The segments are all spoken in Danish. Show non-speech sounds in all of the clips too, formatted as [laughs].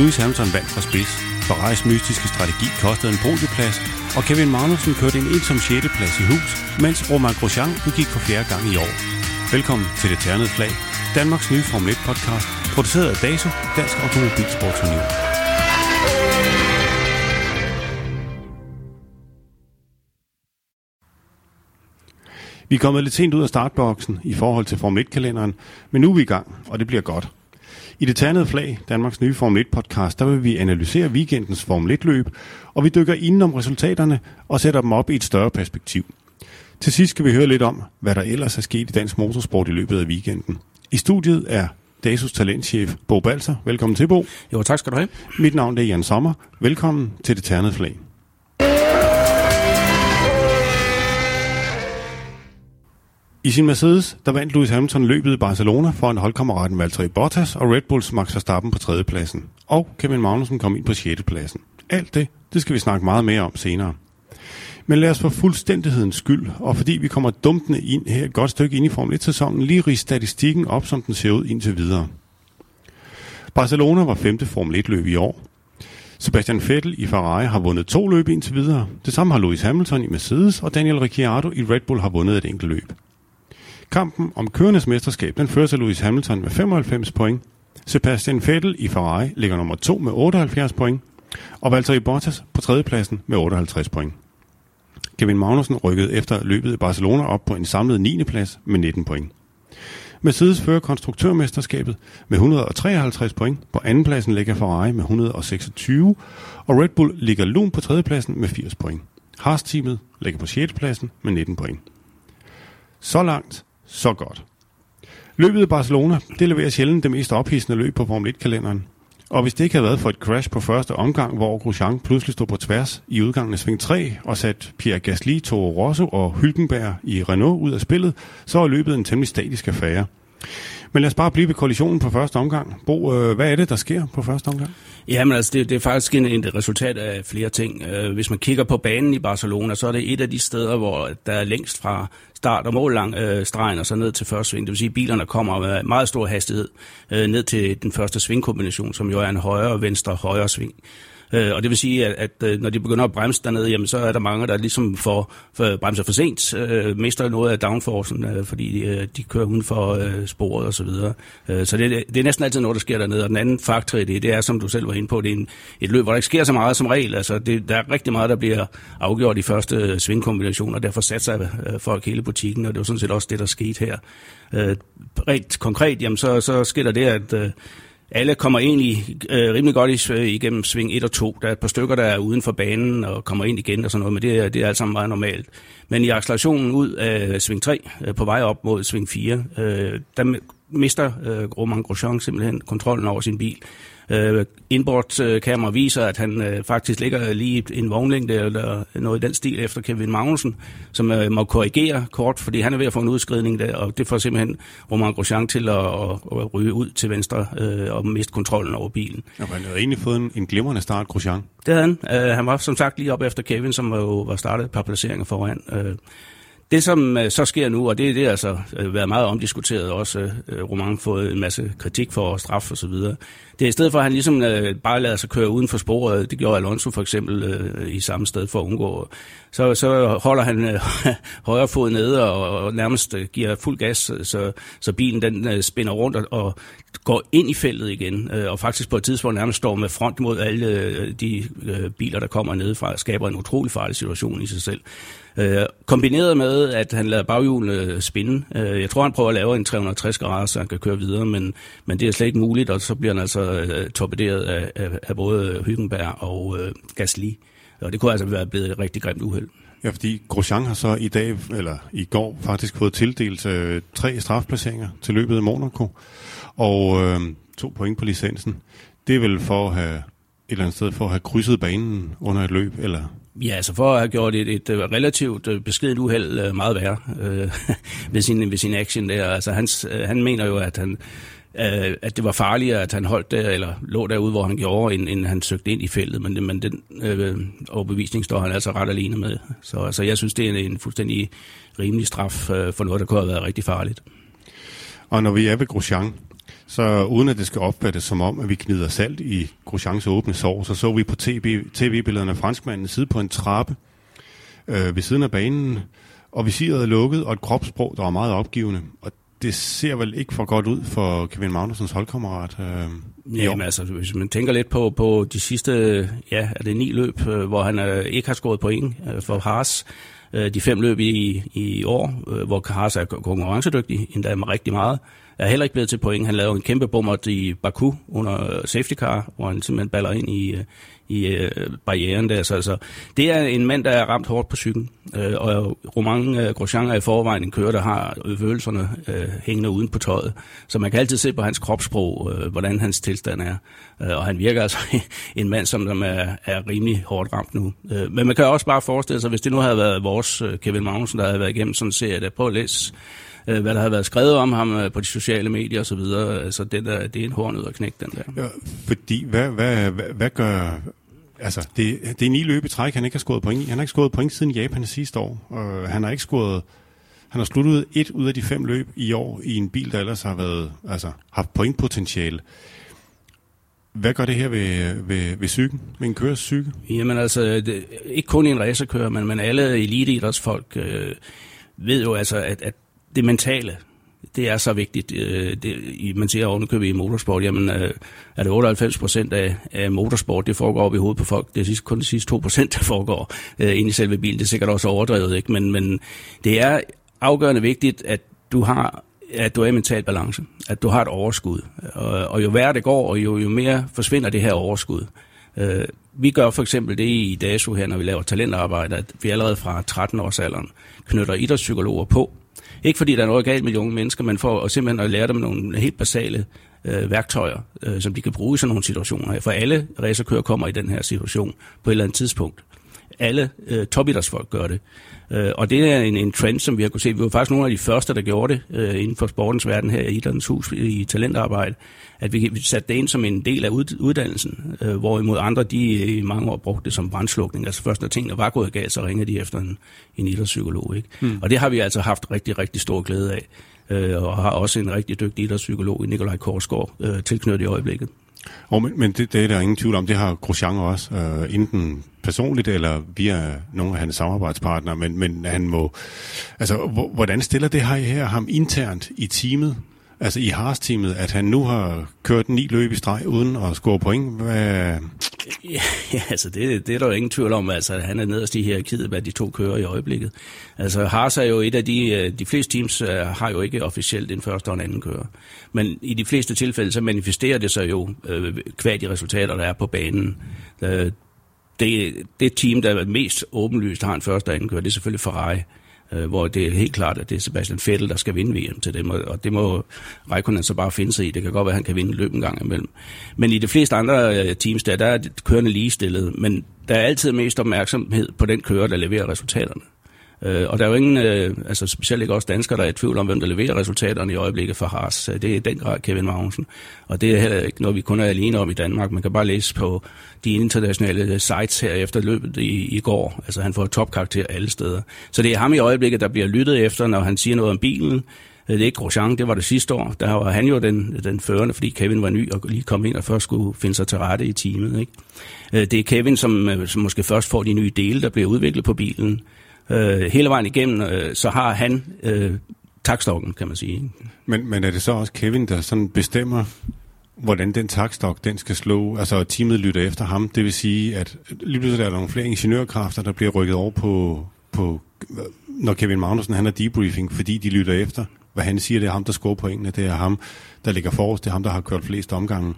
Lewis Hamilton vandt fra spids. Ferraris mystiske strategi kostede en podieplads, og Kevin Magnussen kørte en ensom 6. plads i hus, mens Romain Grosjean gik for fjerde gang i år. Velkommen til det ternede flag, Danmarks nye Formel 1 podcast, produceret af DASO, Dansk Automobilsportsunion. Vi er kommet lidt sent ud af startboksen i forhold til Formel 1-kalenderen, men nu er vi i gang, og det bliver godt. I det ternede flag, Danmarks nye Formel 1-podcast, der vil vi analysere weekendens Formel 1-løb, og vi dykker ind om resultaterne og sætter dem op i et større perspektiv. Til sidst skal vi høre lidt om, hvad der ellers er sket i dansk motorsport i løbet af weekenden. I studiet er DASUS talentchef Bo Balser. Velkommen til, Bo. Jo, tak skal du have. Mit navn er Jan Sommer. Velkommen til det ternede flag. I sin Mercedes, der vandt Lewis Hamilton løbet i Barcelona for en holdkammeraten Valtteri Bottas og Red Bulls Max Verstappen på tredjepladsen. Og Kevin Magnussen kom ind på sjettepladsen. Alt det, det skal vi snakke meget mere om senere. Men lad os for fuldstændighedens skyld, og fordi vi kommer dumpende ind her et godt stykke ind i Formel 1-sæsonen, lige rige statistikken op, som den ser ud indtil videre. Barcelona var femte Formel 1-løb i år. Sebastian Vettel i Ferrari har vundet to løb indtil videre. Det samme har Lewis Hamilton i Mercedes, og Daniel Ricciardo i Red Bull har vundet et enkelt løb. Kampen om kørendes mesterskab, den fører til Lewis Hamilton med 95 point. Sebastian Vettel i Ferrari ligger nummer 2 med 78 point, og Valtteri Bottas på tredjepladsen med 58 point. Kevin Magnussen rykkede efter løbet i Barcelona op på en samlet 9. plads med 19 point. Mercedes fører konstruktørmesterskabet med 153 point. På andenpladsen ligger Ferrari med 126, og Red Bull ligger lun på tredjepladsen med 80 point. Haas-teamet ligger på 6. pladsen med 19 point. Så langt, så godt. Løbet i Barcelona, det leverer sjældent det mest ophidsende løb på Formel 1-kalenderen. Og hvis det ikke havde været for et crash på første omgang, hvor Grosjean pludselig stod på tværs i udgangen af sving 3 og satte Pierre Gasly, Toro Rosso og Hylkenberg i Renault ud af spillet, så var løbet en temmelig statisk affære. Men lad os bare blive ved kollisionen på første omgang. Bo, øh, hvad er det, der sker på første omgang? Jamen altså, det, det er faktisk en, en resultat af flere ting. Øh, hvis man kigger på banen i Barcelona, så er det et af de steder, hvor der er længst fra start- og mållang øh, stregen og så ned til første sving. Det vil sige, at bilerne kommer med meget stor hastighed øh, ned til den første svingkombination, som jo er en højre, venstre, højre sving. Øh, og det vil sige, at, at øh, når de begynder at bremse dernede, jamen, så er der mange, der ligesom får, for bremser for sent, øh, mister noget af downforcen, øh, fordi øh, de kører uden for øh, sporet og så videre. Øh, så det, det er næsten altid noget, der sker dernede. Og den anden faktor i det, det er, som du selv var inde på, det er en, et løb, hvor der ikke sker så meget som regel. Altså, det, der er rigtig meget, der bliver afgjort i første øh, svingkombination, og derfor satser øh, folk hele butikken, og det var sådan set også det, der skete her. Øh, rent konkret, jamen, så, så sker der det, at øh, alle kommer egentlig øh, rimelig godt i, øh, igennem sving 1 og 2. Der er et par stykker, der er uden for banen og kommer ind igen og sådan noget, men det er, det er alt sammen meget normalt. Men i accelerationen ud af sving 3, øh, på vej op mod sving 4, øh, der mister øh, Romain Grosjean simpelthen kontrollen over sin bil. Øh, Inboard-kamera viser, at han øh, faktisk ligger lige en vognlængde eller noget i den stil efter Kevin Magnussen, som øh, må korrigere kort, fordi han er ved at få en udskridning der, og det får simpelthen Romain Grosjean til at, at, at ryge ud til venstre øh, og miste kontrollen over bilen. Ja, han havde egentlig fået en, en glimrende start, Grosjean. Det havde han. Øh, han var som sagt lige op efter Kevin, som jo var startet et par placeringer foran. Øh, det, som øh, så sker nu, og det, det har altså øh, været meget omdiskuteret også, øh, Roman fået en masse kritik for straf og så videre. Det er i stedet for, at han ligesom øh, bare lader sig køre uden for sporet, det gjorde Alonso for eksempel øh, i samme sted for at undgå, så, så holder han øh, [laughs] højre fod nede og, og nærmest øh, giver fuld gas, så, så bilen den øh, spinner rundt og, og går ind i feltet igen, øh, og faktisk på et tidspunkt nærmest står med front mod alle øh, de øh, biler, der kommer nedefra, skaber en utrolig farlig situation i sig selv. Øh, kombineret med, at han lader baghjulene øh, spinde. Øh, jeg tror, han prøver at lave en 360 grader, så han kan køre videre, men, men det er slet ikke muligt, og så bliver han altså øh, torpederet af, af, af både Hyggenberg og øh, Gasly. Og det kunne altså være blevet et rigtig grimt uheld. Ja, fordi Grosjean har så i dag, eller i går, faktisk fået tildelt øh, tre strafplaceringer til løbet af Monaco, og øh, to point på licensen. Det er vel for at have et eller andet sted for at have krydset banen under et løb, eller Ja, altså for at have gjort et, et relativt øh, beskedet uheld øh, meget værre øh, [laughs] ved, sin, ved sin action der. Altså hans, øh, han mener jo, at han øh, at det var farligere, at han holdt der, eller lå derude, hvor han gjorde, end, end han søgte ind i feltet. Men, men den øh, overbevisning står han altså ret alene med. Så altså, jeg synes, det er en, en fuldstændig rimelig straf øh, for noget, der kunne have været rigtig farligt. Og når vi er ved Grosjean, Så uden at det skal opfattes som om, at vi knider salt i Grosjeans åbne sår, så så vi på TV, tv-billederne af franskmanden sidde på en trappe øh, ved siden af banen, og visiret er lukket, og et kropssprog, der var meget opgivende. Og det ser vel ikke for godt ud for Kevin Magnusens holdkammerat. Øh, Jamen altså, hvis man tænker lidt på, på de sidste, ja, er det ni løb, øh, hvor han øh, ikke har scoret point øh, for Haas, øh, de fem løb i, i år, øh, hvor Haas er konkurrencedygtig, endda med rigtig meget, er heller ikke blevet til point. Han lavede en kæmpe bummer i Baku under safety car, hvor han simpelthen baller ind i, i øh, barrieren der. Så altså, det er en mand, der er ramt hårdt på cyklen. Øh, og Romain øh, Grosjean er i forvejen en kører, der har følelserne øh, hængende uden på tøjet. Så man kan altid se på hans kropssprog, øh, hvordan hans tilstand er. Øh, og han virker altså [laughs] en mand, som der er, er rimelig hårdt ramt nu. Øh, men man kan også bare forestille sig, hvis det nu havde været vores øh, Kevin Magnussen, der havde været igennem sådan en serie, der prøv at læse øh, hvad der har været skrevet om ham øh, på de sociale medier osv. Altså, det, der, det er en hård nød at knække, den der. Ja, fordi, hvad, hvad, hvad, hvad gør... Altså, det, det er ni løb i træk, han ikke har scoret point i. Han har ikke scoret point siden Japan sidste år. Uh, han har ikke scoret... Han har sluttet et ud af de fem løb i år i en bil, der ellers har været, altså, haft pointpotentiale. Hvad gør det her ved, ved, ved psyken, med en kørers psyke? Jamen altså, det, ikke kun i en racerkører, men, men alle eliteidrætsfolk øh, ved jo altså, at, at det mentale, det er så vigtigt. Øh, det, man siger ovenikøbet i motorsport, jamen øh, er det 98 procent af, af motorsport, det foregår op i hovedet på folk. Det er kun de sidste 2 procent, der foregår øh, ind i selve bilen. Det er sikkert også overdrevet, ikke? Men, men det er afgørende vigtigt, at du har at du er i mental balance, at du har et overskud. Og, og jo værre det går, og jo, jo mere forsvinder det her overskud. Øh, vi gør for eksempel det i DASU her, når vi laver talentarbejde, at vi allerede fra 13 års alderen knytter idrætspsykologer på, ikke fordi der er noget galt med de unge mennesker, men for at simpelthen at lære dem nogle helt basale øh, værktøjer, øh, som de kan bruge i sådan nogle situationer. For alle racerkører kommer i den her situation på et eller andet tidspunkt. Alle øh, topidrætsfolk gør det. Øh, og det er en, en trend, som vi har kunne se. Vi var faktisk nogle af de første, der gjorde det øh, inden for sportens verden her i Idrættens Hus i talentarbejde, at vi, satte det ind som en del af ud, uddannelsen, øh, hvorimod andre de i mange år brugte det som brandslukning. Altså først når tingene var gået galt, så ringede de efter en, en idrætspsykolog. Ikke? Hmm. Og det har vi altså haft rigtig, rigtig stor glæde af, øh, og har også en rigtig dygtig idrætspsykolog, Nikolaj Korsgaard, øh, tilknyttet i øjeblikket. Oh, men men det, det er der ingen tvivl om. Det har Grosjean også, øh, enten personligt eller via nogle af hans samarbejdspartnere. Men, men han må... Altså, hvordan stiller det her ham internt i teamet? Altså i Haas-teamet, at han nu har kørt ni løb i streg uden at score point? Hvad... Ja, [laughs] ja, altså det, det er der jo ingen tvivl om. Altså, han er nederst i hierarkiet, hvad de to kører i øjeblikket. Altså Haas er jo et af de, øh, de fleste teams øh, har jo ikke officielt en første og en anden kører. Men i de fleste tilfælde, så manifesterer det sig jo øh, uh, kvad de resultater, der er på banen. Det, det team, der mest åbenlyst har en første og anden kører, det er selvfølgelig Ferrari øh, Øh, hvor det er helt klart, at det er Sebastian Vettel, der skal vinde VM til dem, og det må Raikkonen så bare finde sig i. Det kan godt være, at han kan vinde løb en gang imellem. Men i de fleste andre øh, teams, der, der er kørende ligestillet, men der er altid mest opmærksomhed på den kører, der leverer resultaterne. Øh, og der er jo ingen, øh, altså specielt ikke også danskere, der er i tvivl om, hvem der leverer resultaterne i øjeblikket for Haas. Øh, det er i den grad Kevin Magnussen. Og det er heller ikke noget, vi kun er alene om i Danmark. Man kan bare læse på de internationale øh, sites her efter løbet i, i går. Altså han får topkarakter alle steder. Så det er ham i øjeblikket, der bliver lyttet efter, når han siger noget om bilen. Øh, det er ikke Grosjean, det var det sidste år. Der var han jo den, den førende, fordi Kevin var ny og lige kom ind og først skulle finde sig til rette i teamet. Ikke? Det er Kevin, som, som måske først får de nye dele, der bliver udviklet på bilen øh, hele vejen igennem, øh, så har han øh, takstokken, kan man sige. Men, men er det så også Kevin, der sådan bestemmer, hvordan den takstok, den skal slå, altså teamet lytter efter ham, det vil sige, at lige pludselig er der nogle flere ingeniørkræfter, der bliver rykket over på, på når Kevin Magnussen han er debriefing, fordi de lytter efter, hvad han siger, det er ham, der scorer pointene, det er ham, der ligger forrest, det er ham, der har kørt flest omgange.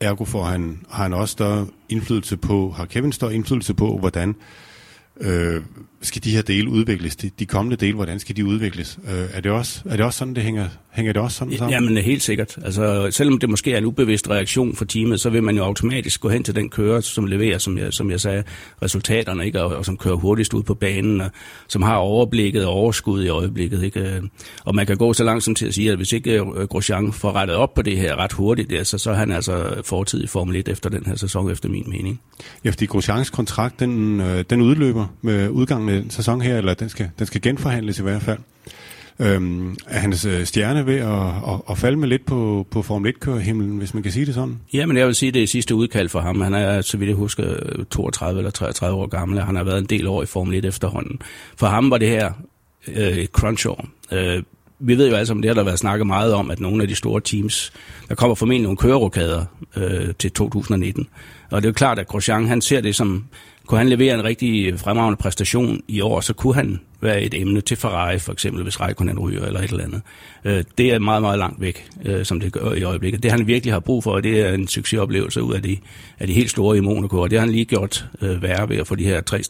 Ergo får han, har han også større indflydelse på, har Kevin større indflydelse på, hvordan øh, skal de her dele udvikles? De, de kommende dele, hvordan skal de udvikles? Øh, er, det også, er det også sådan, det hænger, hænger det også sådan sammen? Jamen helt sikkert. Altså, selvom det måske er en ubevidst reaktion for teamet, så vil man jo automatisk gå hen til den kører, som leverer, som jeg, som jeg sagde, resultaterne, ikke? Og, og som kører hurtigst ud på banen, og som har overblikket og overskud i øjeblikket. Ikke? Og man kan gå så langt som til at sige, at hvis ikke øh, Grosjean får rettet op på det her ret hurtigt, der, så, så er han altså fortid i Formel 1 efter den her sæson, efter min mening. Ja, fordi Grosjeans kontrakt, den, øh, den udløber med udgangen kommende sæson her, eller den skal, den skal genforhandles i hvert fald. Øhm, er hans øh, stjerne ved at, at, at falde med lidt på, på Formel 1-kørehimlen, hvis man kan sige det sådan? Ja, men jeg vil sige, det er sidste udkald for ham. Han er, så vidt jeg husker, 32 eller 33 år gammel, og han har været en del år i Formel 1 efterhånden. For ham var det her øh, crunch-år. Øh, vi ved jo altså, om det har der været snakket meget om, at nogle af de store teams, der kommer formentlig nogle kørerokader øh, til 2019. Og det er jo klart, at Grosjean, han ser det som, kunne han levere en rigtig fremragende præstation i år, så kunne han være et emne til Ferrari, for eksempel, hvis Raikkonen ryger eller et eller andet. Øh, det er meget, meget langt væk, øh, som det gør i øjeblikket. Det han virkelig har brug for, det er en succesoplevelse ud af de, af de helt store i Monaco, og det har han lige gjort øh, værre ved at få de her tre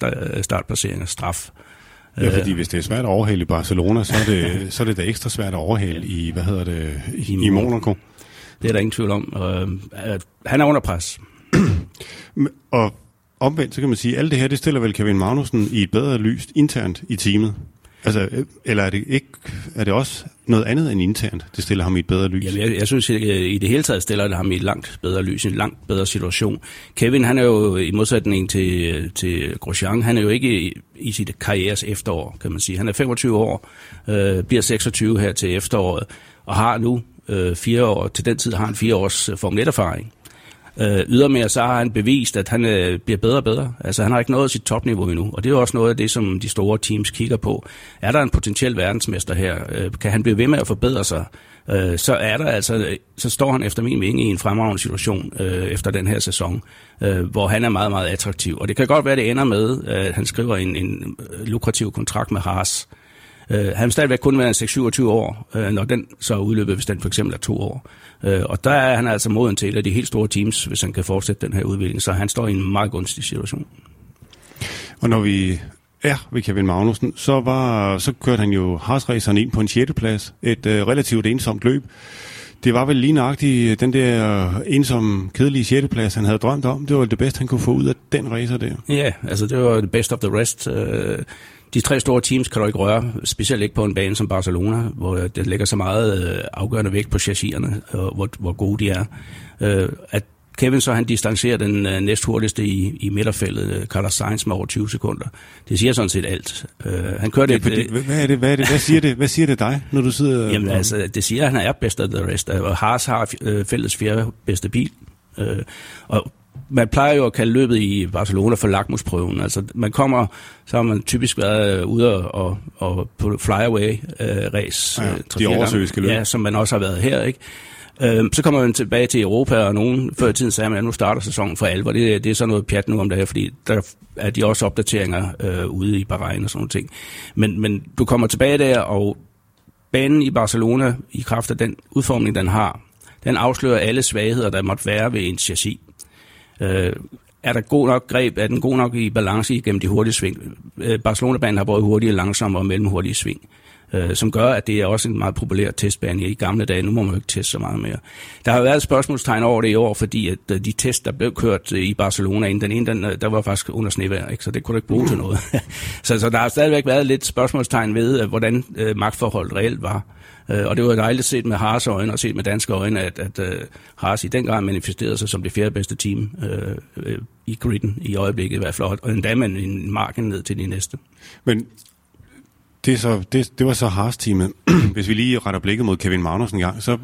startplaceringer straf. Ja, fordi hvis det er svært at overhale i Barcelona, så er det, [laughs] så er det da ekstra svært at overhale i, hvad hedder det, i, i Monaco. Det er der ingen tvivl om. Øh, han er under pres og omvendt, så kan man sige, at alt det her, det stiller vel Kevin Magnussen i et bedre lys internt i teamet. Altså, øh, eller er det ikke, er det også noget andet end internt, det stiller ham i et bedre lys? Jamen, jeg, jeg synes, at øh, i det hele taget stiller det ham i et langt bedre lys, en langt bedre situation. Kevin, han er jo i modsætning til, øh, til Grosjean, han er jo ikke i, i sit karrieres efterår, kan man sige. Han er 25 år, øh, bliver 26 her til efteråret, og har nu øh, fire år, til den tid har han fire års Formel 1-erfaring. Øh, ydermere så har han bevist, at han øh, bliver bedre og bedre. Altså han har ikke nået sit topniveau endnu, og det er jo også noget af det, som de store teams kigger på. Er der en potentiel verdensmester her? Øh, kan han blive ved med at forbedre sig? Øh, så er der altså, øh, så står han efter min mening i en fremragende situation øh, efter den her sæson, øh, hvor han er meget, meget attraktiv. Og det kan godt være, at det ender med, at han skriver en, en øh, lukrativ kontrakt med Haas. Øh, han vil stadigvæk kun være 6-27 år, øh, når den så er udløbet, hvis den for eksempel er to år. Øh, og der er han altså moden til et af de helt store teams, hvis han kan fortsætte den her udvikling. Så han står i en meget gunstig situation. Og når vi er ved Kevin Magnussen, så, var, så kørte han jo Haas-raceren ind på en 6. plads. Et øh, relativt ensomt løb. Det var vel lige nøjagtigt den der ensomme, kedelige 6. plads, han havde drømt om. Det var det bedste, han kunne få ud af den racer der. Ja, altså det var det best of the rest. Øh, de tre store teams kan du ikke røre, specielt ikke på en bane som Barcelona, hvor det lægger så meget øh, afgørende vægt på chassiserne, og hvor, hvor gode de er. Øh, at Kevin så han distancerer den øh, næst hurtigste i, i midterfældet, Carlos Sainz med over 20 sekunder. Det siger sådan set alt. Han kørte ja, et, det, hvad, er det, hvad, er det, hvad, siger det, hvad siger det dig, når du sidder... Jamen altså, det siger, at han er best of the rest. Og Haas har fældets fjerde bedste bil. Uh, og man plejer jo at kalde løbet i Barcelona for lakmusprøven. Altså, man kommer, så har man typisk været ude og, og, på flyaway-race. Ja, de oversøiske løb. Ja, som man også har været her, ikke? Øhm, så kommer man tilbage til Europa, og nogen før i tiden sagde, at nu starter sæsonen for alvor. Det, det er sådan noget pjat nu om det her, fordi der er de også opdateringer øh, ude i Bahrain og sådan noget ting. Men, men du kommer tilbage der, og banen i Barcelona, i kraft af den udformning, den har, den afslører alle svagheder, der måtte være ved en chassis. Øh, er der god nok greb, er den god nok i balance igennem de hurtige sving? Øh, Barcelona-banen har både hurtige, langsomme og mellemhurtige sving, øh, som gør, at det er også en meget populær testbane i gamle dage. Nu må man jo ikke teste så meget mere. Der har været et spørgsmålstegn over det i år, fordi at øh, de test, der blev kørt øh, i Barcelona inden, den ene, den, øh, der var faktisk under snevejr, ikke? så det kunne du ikke bruge til noget. [laughs] så, så der har stadigvæk været lidt spørgsmålstegn ved, hvordan øh, magtforholdet reelt var. Øh, og det var dejligt set med Haas øjne og set med danske øjne, at, at uh, Haas i den grad manifesterede sig som det fjerde bedste team øh, øh i griden i øjeblikket i hvert fald, og endda man en marken ned til de næste. Men det, er så, det, det var så Haas-teamet. [clears throat] Hvis vi lige retter blikket mod Kevin Magnussen en gang, så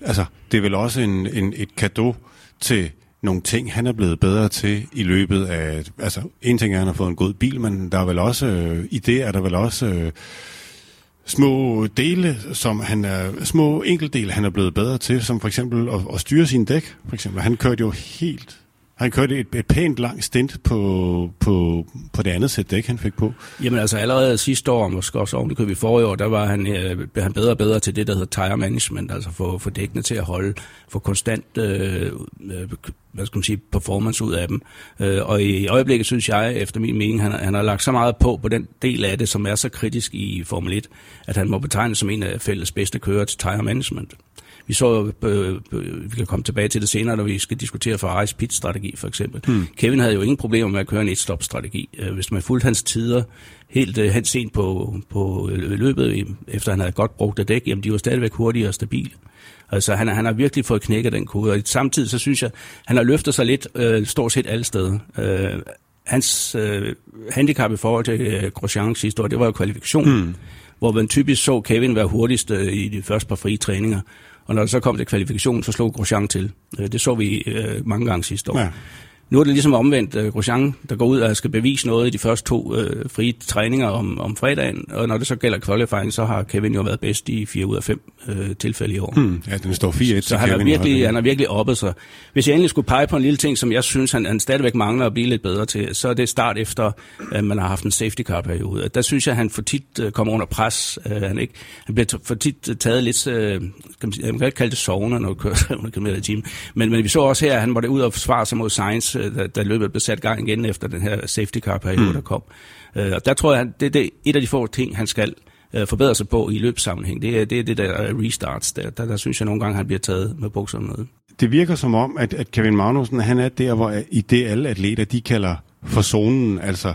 altså, det er vel også en, en, et kado til nogle ting, han er blevet bedre til i løbet af... Altså, en ting er, at han har fået en god bil, men der er vel også... Øh, I det er der vel også... Øh, små dele, som han er, små enkeltdele, han er blevet bedre til, som for eksempel at, at styre sin dæk. For eksempel. Han kørte jo helt han kørte et, et pænt langt stint på, på, på det andet sæt dæk, han fik på. Jamen altså allerede sidste år, måske også oven det vi forrige år, der var han, øh, han bedre og bedre til det, der hedder tire management, altså få, få dækkene til at holde, få konstant øh, øh, hvad skal man sige, performance ud af dem. Øh, og i øjeblikket synes jeg, efter min mening, han, han har lagt så meget på på den del af det, som er så kritisk i Formel 1, at han må betegnes som en af fælles bedste kører til tire management. Vi så, øh, øh, vi kan komme tilbage til det senere, når vi skal diskutere Ferraris pit-strategi for eksempel. Hmm. Kevin havde jo ingen problemer med at køre en et-stop-strategi. Øh, hvis man fulgte hans tider helt øh, hen sent på, på løbet, efter han havde godt brugt det dæk, jamen de var stadigvæk hurtige og stabile. Altså han, han har virkelig fået knækket den kode, og samtidig så synes jeg, han har løftet sig lidt øh, stort set alle steder. Øh, hans øh, handicap i forhold til øh, Grosjean sidste år, det var jo kvalifikation. Hmm hvor man typisk så Kevin være hurtigst øh, i de første par frie træninger. Og når der så kom til kvalifikation, så slog Grosjean til. Øh, det så vi øh, mange gange sidste år. Ja. Nu er det ligesom omvendt uh, Grosjean, der går ud og skal bevise noget i de første to uh, frie træninger om, om fredagen, og når det så gælder qualifying, så har Kevin jo været bedst i fire ud af fem uh, tilfælde i år. Hmm, ja, den står 4-1 Så han er, virkelig, han virkelig oppe sig. Hvis jeg endelig skulle pege på en lille ting, som jeg synes, han, han stadigvæk mangler at blive lidt bedre til, så er det start efter, uh, man har haft en safety car periode. Der synes jeg, han for tit uh, kommer under pres. Uh, han, ikke, han bliver for tit taget lidt, uh, kan man, jeg kan ikke kalde det sovende, når du kører 300 km i timen, men, men vi så også her, at han måtte ud og forsvare sig mod Science da, da løbet blev sat gang igen efter den her safety car periode, mm. der kom. Øh, og der tror jeg, det, det er et af de få ting, han skal øh, forbedre sig på i løbssammenhæng. Det er det, er det der restarts. Der, der, der synes jeg nogle gange, han bliver taget med bukserne nede. Det virker som om, at, at Kevin Magnussen, han er der, hvor i det alle atleter, de kalder for zonen, altså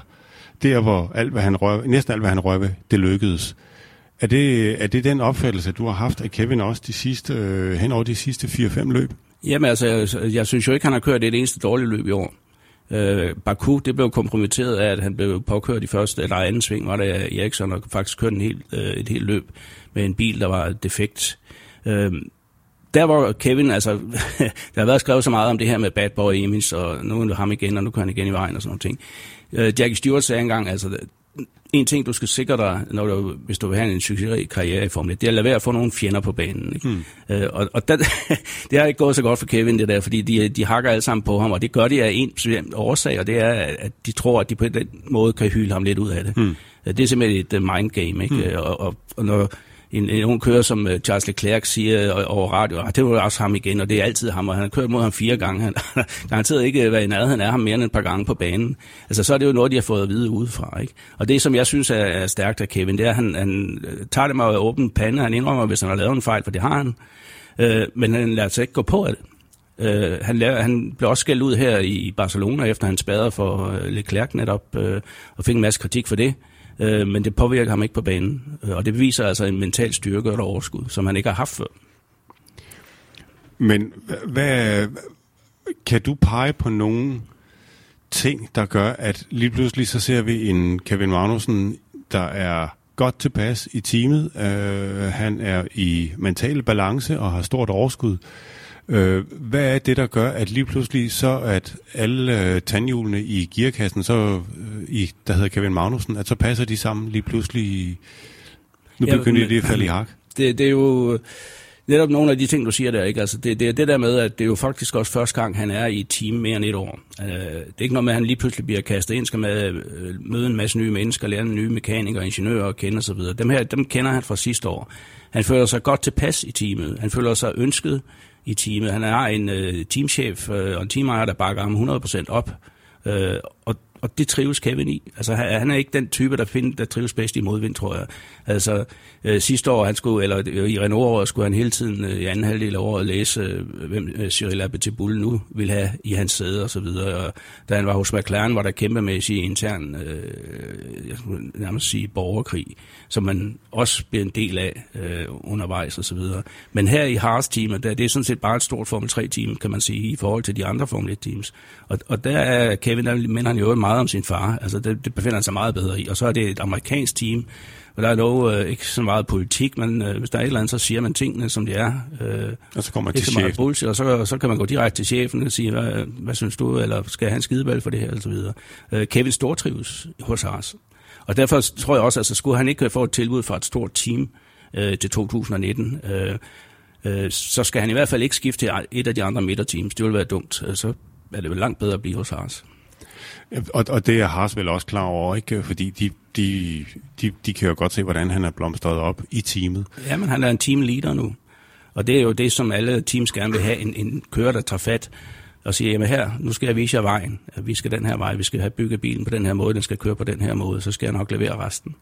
der, hvor alt, hvad han røver, næsten alt, hvad han røver, det lykkedes. Er det, er det den opfattelse, du har haft af Kevin også de sidste, øh, hen over de sidste 4-5 løb? Jamen altså, jeg, jeg synes jo ikke, han har kørt et eneste dårligt løb i år. Øh, Baku, det blev kompromitteret af, at han blev påkørt i første eller anden sving, var det Eriksson, og faktisk kørte en hel, øh, et helt løb med en bil, der var defekt. Øh, der var Kevin, altså, [laughs] der har været skrevet så meget om det her med bad boy image, og nu er ham igen, og nu kører han igen i vejen og sådan noget ting. Øh, Jackie Stewart sagde engang, altså, en ting, du skal sikre dig, når du, hvis du vil have en succesrig karriere i Formel 1, det er at lade være at få nogle fjender på banen. Ikke? Mm. Øh, og og der, [laughs] det har ikke gået så godt for Kevin, det der, fordi de, de hakker alle sammen på ham, og det gør de af en årsag, og det er, at de tror, at de på den måde kan hylde ham lidt ud af det. Mm. Det er simpelthen et mind game, ikke? Mm. Og, og, og når en, en ung kører, som øh, Charles Leclerc siger øh, over radio, ah, det var også ham igen, og det er altid ham, og han har kørt mod ham fire gange. Han har [laughs] garanteret ikke øh, været i nærheden af ham mere end et par gange på banen. Altså, så er det jo noget, de har fået at vide udefra. Ikke? Og det, som jeg synes er, er stærkt af Kevin, det er, at han, han tager det med åben pande. Han indrømmer, hvis han har lavet en fejl, for det har han. Øh, men han lader sig ikke gå på af det. Øh, han, laver, han blev også skældt ud her i Barcelona, efter han spadede for øh, Leclerc netop, øh, og fik en masse kritik for det øh, men det påvirker ham ikke på banen. Øh, og det beviser altså en mental styrke og overskud, som han ikke har haft før. Men hvad, kan du pege på nogen ting, der gør, at lige pludselig så ser vi en Kevin Magnussen, der er godt tilpas i teamet. Øh, han er i mental balance og har stort overskud. Øh, hvad er det, der gør, at lige pludselig så, at alle øh, tandhjulene i gearkassen, så, øh, i, der hedder Kevin Magnussen, at så passer de sammen lige pludselig? Nu begynder ja, de at falde i hak. [laughs] Det, det er jo netop nogle af de ting, du siger der, ikke? Altså, det, det er det der med, at det er jo faktisk også første gang, han er i et team mere end et år. Uh, det er ikke noget med, at han lige pludselig bliver kastet ind, skal med, uh, møde en masse nye mennesker, lære nye mekanikere, ingeniører at kende osv. Dem her, dem kender han fra sidste år. Han føler sig godt tilpas i teamet. Han føler sig ønsket i teamet. Han har en øh, teamchef øh, og en teamejer, der bakker ham 100% op. Øh, og og det trives Kevin i. Altså, han er ikke den type, der, find, der trives bedst i modvind, tror jeg. Altså, øh, sidste år, han skulle, eller øh, i Renault-året, skulle han hele tiden øh, i anden halvdel af året læse, øh, hvem øh, Cyril Abiteboul nu vil have i hans sæde og så videre. Og da han var hos McLaren, var der kæmpemæssig intern, øh, jeg skulle nærmest sige, borgerkrig, som man også bliver en del af øh, undervejs og så videre. Men her i Haas-teamet, der, det er sådan set bare et stort Formel 3-team, kan man sige, i forhold til de andre Formel 1-teams. Og, og der er Kevin, der minder han jo meget om sin far. Altså, det, det befinder han sig meget bedre i. Og så er det et amerikansk team, og der er dog øh, ikke så meget politik, men øh, hvis der er et eller andet, så siger man tingene, som de er. Øh, og så kommer man til chefen. Bullshit, og så, så kan man gå direkte til chefen og sige, hvad, hvad synes du, eller skal en skideball for det her, og så videre. Øh, Kevin stortrives hos Haas. Og derfor tror jeg også, at altså, skulle han ikke få et tilbud fra et stort team øh, til 2019, øh, øh, så skal han i hvert fald ikke skifte til et af de andre midterteams. Det vil være dumt. Øh, så er det vel langt bedre at blive hos Haas. Og, og det er Haas vel også klar over, ikke? Fordi de, de, de, de kan jo godt se, hvordan han er blomstret op i teamet. Ja, men han er en teamleader nu. Og det er jo det, som alle teams gerne vil have. En, en kører, der tager fat og siger, jamen her, nu skal jeg vise jer vejen. Vi skal den her vej, vi skal have bygget bilen på den her måde, den skal køre på den her måde, så skal jeg nok levere resten.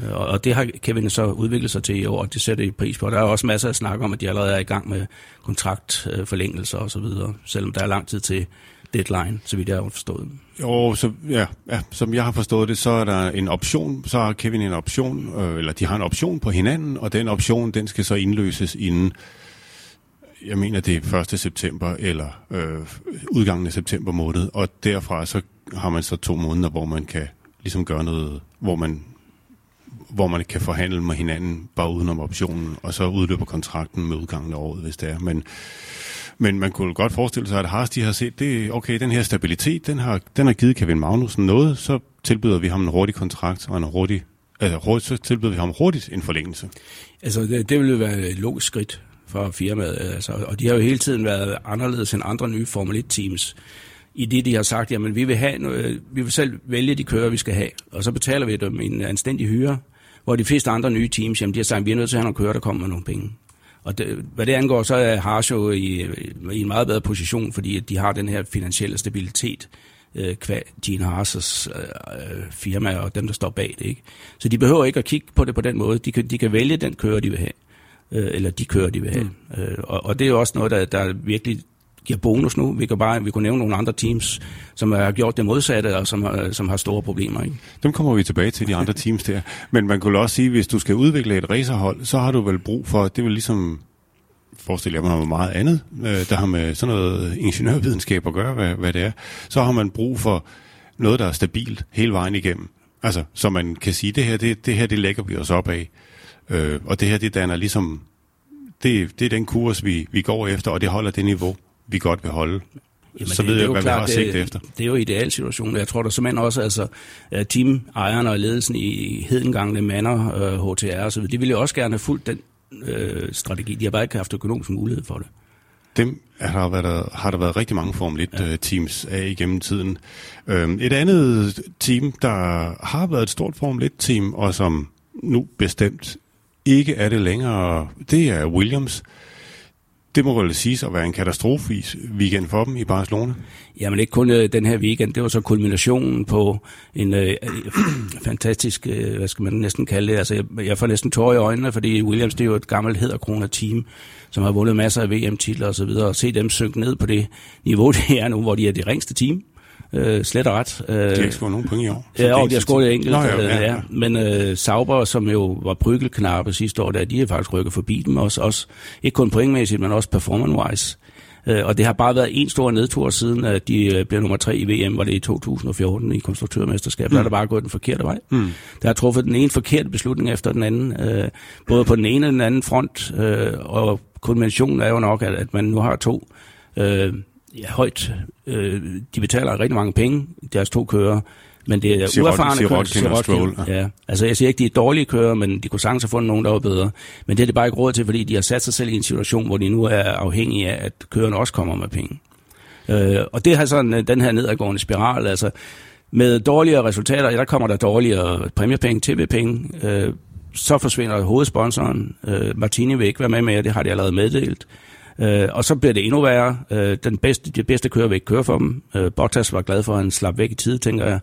Øh, og, og det har Kevin så udviklet sig til i år, og det sætter I pris på. Der er også masser af snak om, at de allerede er i gang med kontraktforlængelser og så videre, selvom der er lang tid til deadline, så vidt jeg har forstået. Jo, så, ja, ja, som jeg har forstået det, så er der en option, så har Kevin en option, øh, eller de har en option på hinanden, og den option, den skal så indløses inden, jeg mener det er 1. september, eller øh, udgangen af september måned, og derfra så har man så to måneder, hvor man kan ligesom gøre noget, hvor man hvor man kan forhandle med hinanden bare udenom optionen, og så udløber kontrakten med udgangen af året, hvis det er. Men, men man kunne godt forestille sig, at Haas de har set, det, okay, den her stabilitet, den har, den har givet Kevin Magnussen noget, så tilbyder vi ham en hurtig kontrakt og en hurtig øh, Altså, hurtigt, så tilbyder vi ham hurtigt en forlængelse. Altså, det, det ville jo være et logisk skridt for firmaet. Altså, og de har jo hele tiden været anderledes end andre nye Formel 1-teams. I det, de har sagt, jamen vi vil, have noget, vi vil selv vælge de kører, vi skal have. Og så betaler vi dem en anstændig hyre, hvor de fleste andre nye teams, jamen de har sagt, vi er nødt til at have nogle kører, der kommer med nogle penge. Og det, hvad det angår, så er Haas jo i, i en meget bedre position, fordi de har den her finansielle stabilitet øh, kvad Gene Haas' øh, firma og dem, der står bag det. Ikke? Så de behøver ikke at kigge på det på den måde. De kan, de kan vælge den kører, de vil have. Øh, eller de kører, de vil have. Mm. Øh, og, og det er jo også noget, der, der virkelig giver bonus nu. Vi kan bare vi kunne nævne nogle andre teams, som har gjort det modsatte, og som har, som har store problemer. Ikke? Dem kommer vi tilbage til, de andre [laughs] teams der. Men man kunne også sige, hvis du skal udvikle et racerhold, så har du vel brug for, det vel ligesom forestiller jeg mig meget andet, øh, der har med sådan noget ingeniørvidenskab at gøre, hvad, hvad det er, så har man brug for noget, der er stabilt hele vejen igennem. Altså, så man kan sige, det her, det, det her, det lægger vi os op af. Øh, og det her, det danner ligesom, det, det er den kurs, vi, vi går efter, og det holder det niveau, vi godt vil holde. Jamen så det, ved jeg, hvad klart, vi har sigt det, efter. Det er jo ideal situation. Jeg tror der simpelthen også, altså teamejerne og ledelsen i Hedengangne, Manner, øh, HTR videre, de ville jo også gerne have fulgt den øh, strategi. De har bare ikke haft økonomisk mulighed for det. Dem har der været, har der været rigtig mange Formel 1-teams ja. Øh, af igennem tiden. Øhm, et andet team, der har været et stort Formel 1-team, og som nu bestemt ikke er det længere, det er Williams. Det må vel siges at være en katastrofevis weekend for dem i Barcelona. Jamen ikke kun øh, den her weekend, det var så kulminationen på en øh, fantastisk, øh, hvad skal man næsten kalde det, altså jeg, jeg får næsten tår i øjnene, fordi Williams det er jo et gammelt hedderkroner team, som har vundet masser af VM-titler osv., og, og se dem synke ned på det niveau, [laughs] det er nu, hvor de er det ringste team øh, slet og ret. Øh, de har ikke scoret nogen point i år. Ja, og de har scoret enkelt. Nå, ja, ja, ja. Men øh, Sauber, som jo var brygelknappe sidste år, der, de har faktisk rykket forbi dem også, også ikke kun pointmæssigt, men også performance-wise. Øh, og det har bare været en stor nedtur siden, at de øh, blev nummer tre i VM, var det i 2014 i konstruktørmesterskabet. Mm. Der er der bare gået den forkerte vej. Mm. Der har truffet den ene forkerte beslutning efter den anden, øh, både på den ene og den anden front, øh, og konventionen er jo nok, at, at man nu har to øh, ja, højt. Øh, de betaler rigtig mange penge, deres to kører, men det er Sirot, uerfarne kører. Sirotkin, ja. Altså jeg siger ikke, de er dårlige kører, men de kunne sagtens have fundet nogen, der var bedre. Men det er det bare ikke råd til, fordi de har sat sig selv i en situation, hvor de nu er afhængige af, at kørerne også kommer med penge. Øh, og det har sådan øh, den her nedadgående spiral, altså med dårligere resultater, ja, der kommer der dårligere præmiepenge, tv-penge, øh, så forsvinder hovedsponsoren. Øh, Martini vil ikke være med med, det har de allerede meddelt. Øh, og så bliver det endnu værre. Øh, den bedste, de bedste kører vil ikke køre for dem. Øh, Bottas var glad for, at han slap væk i tid, tænker jeg.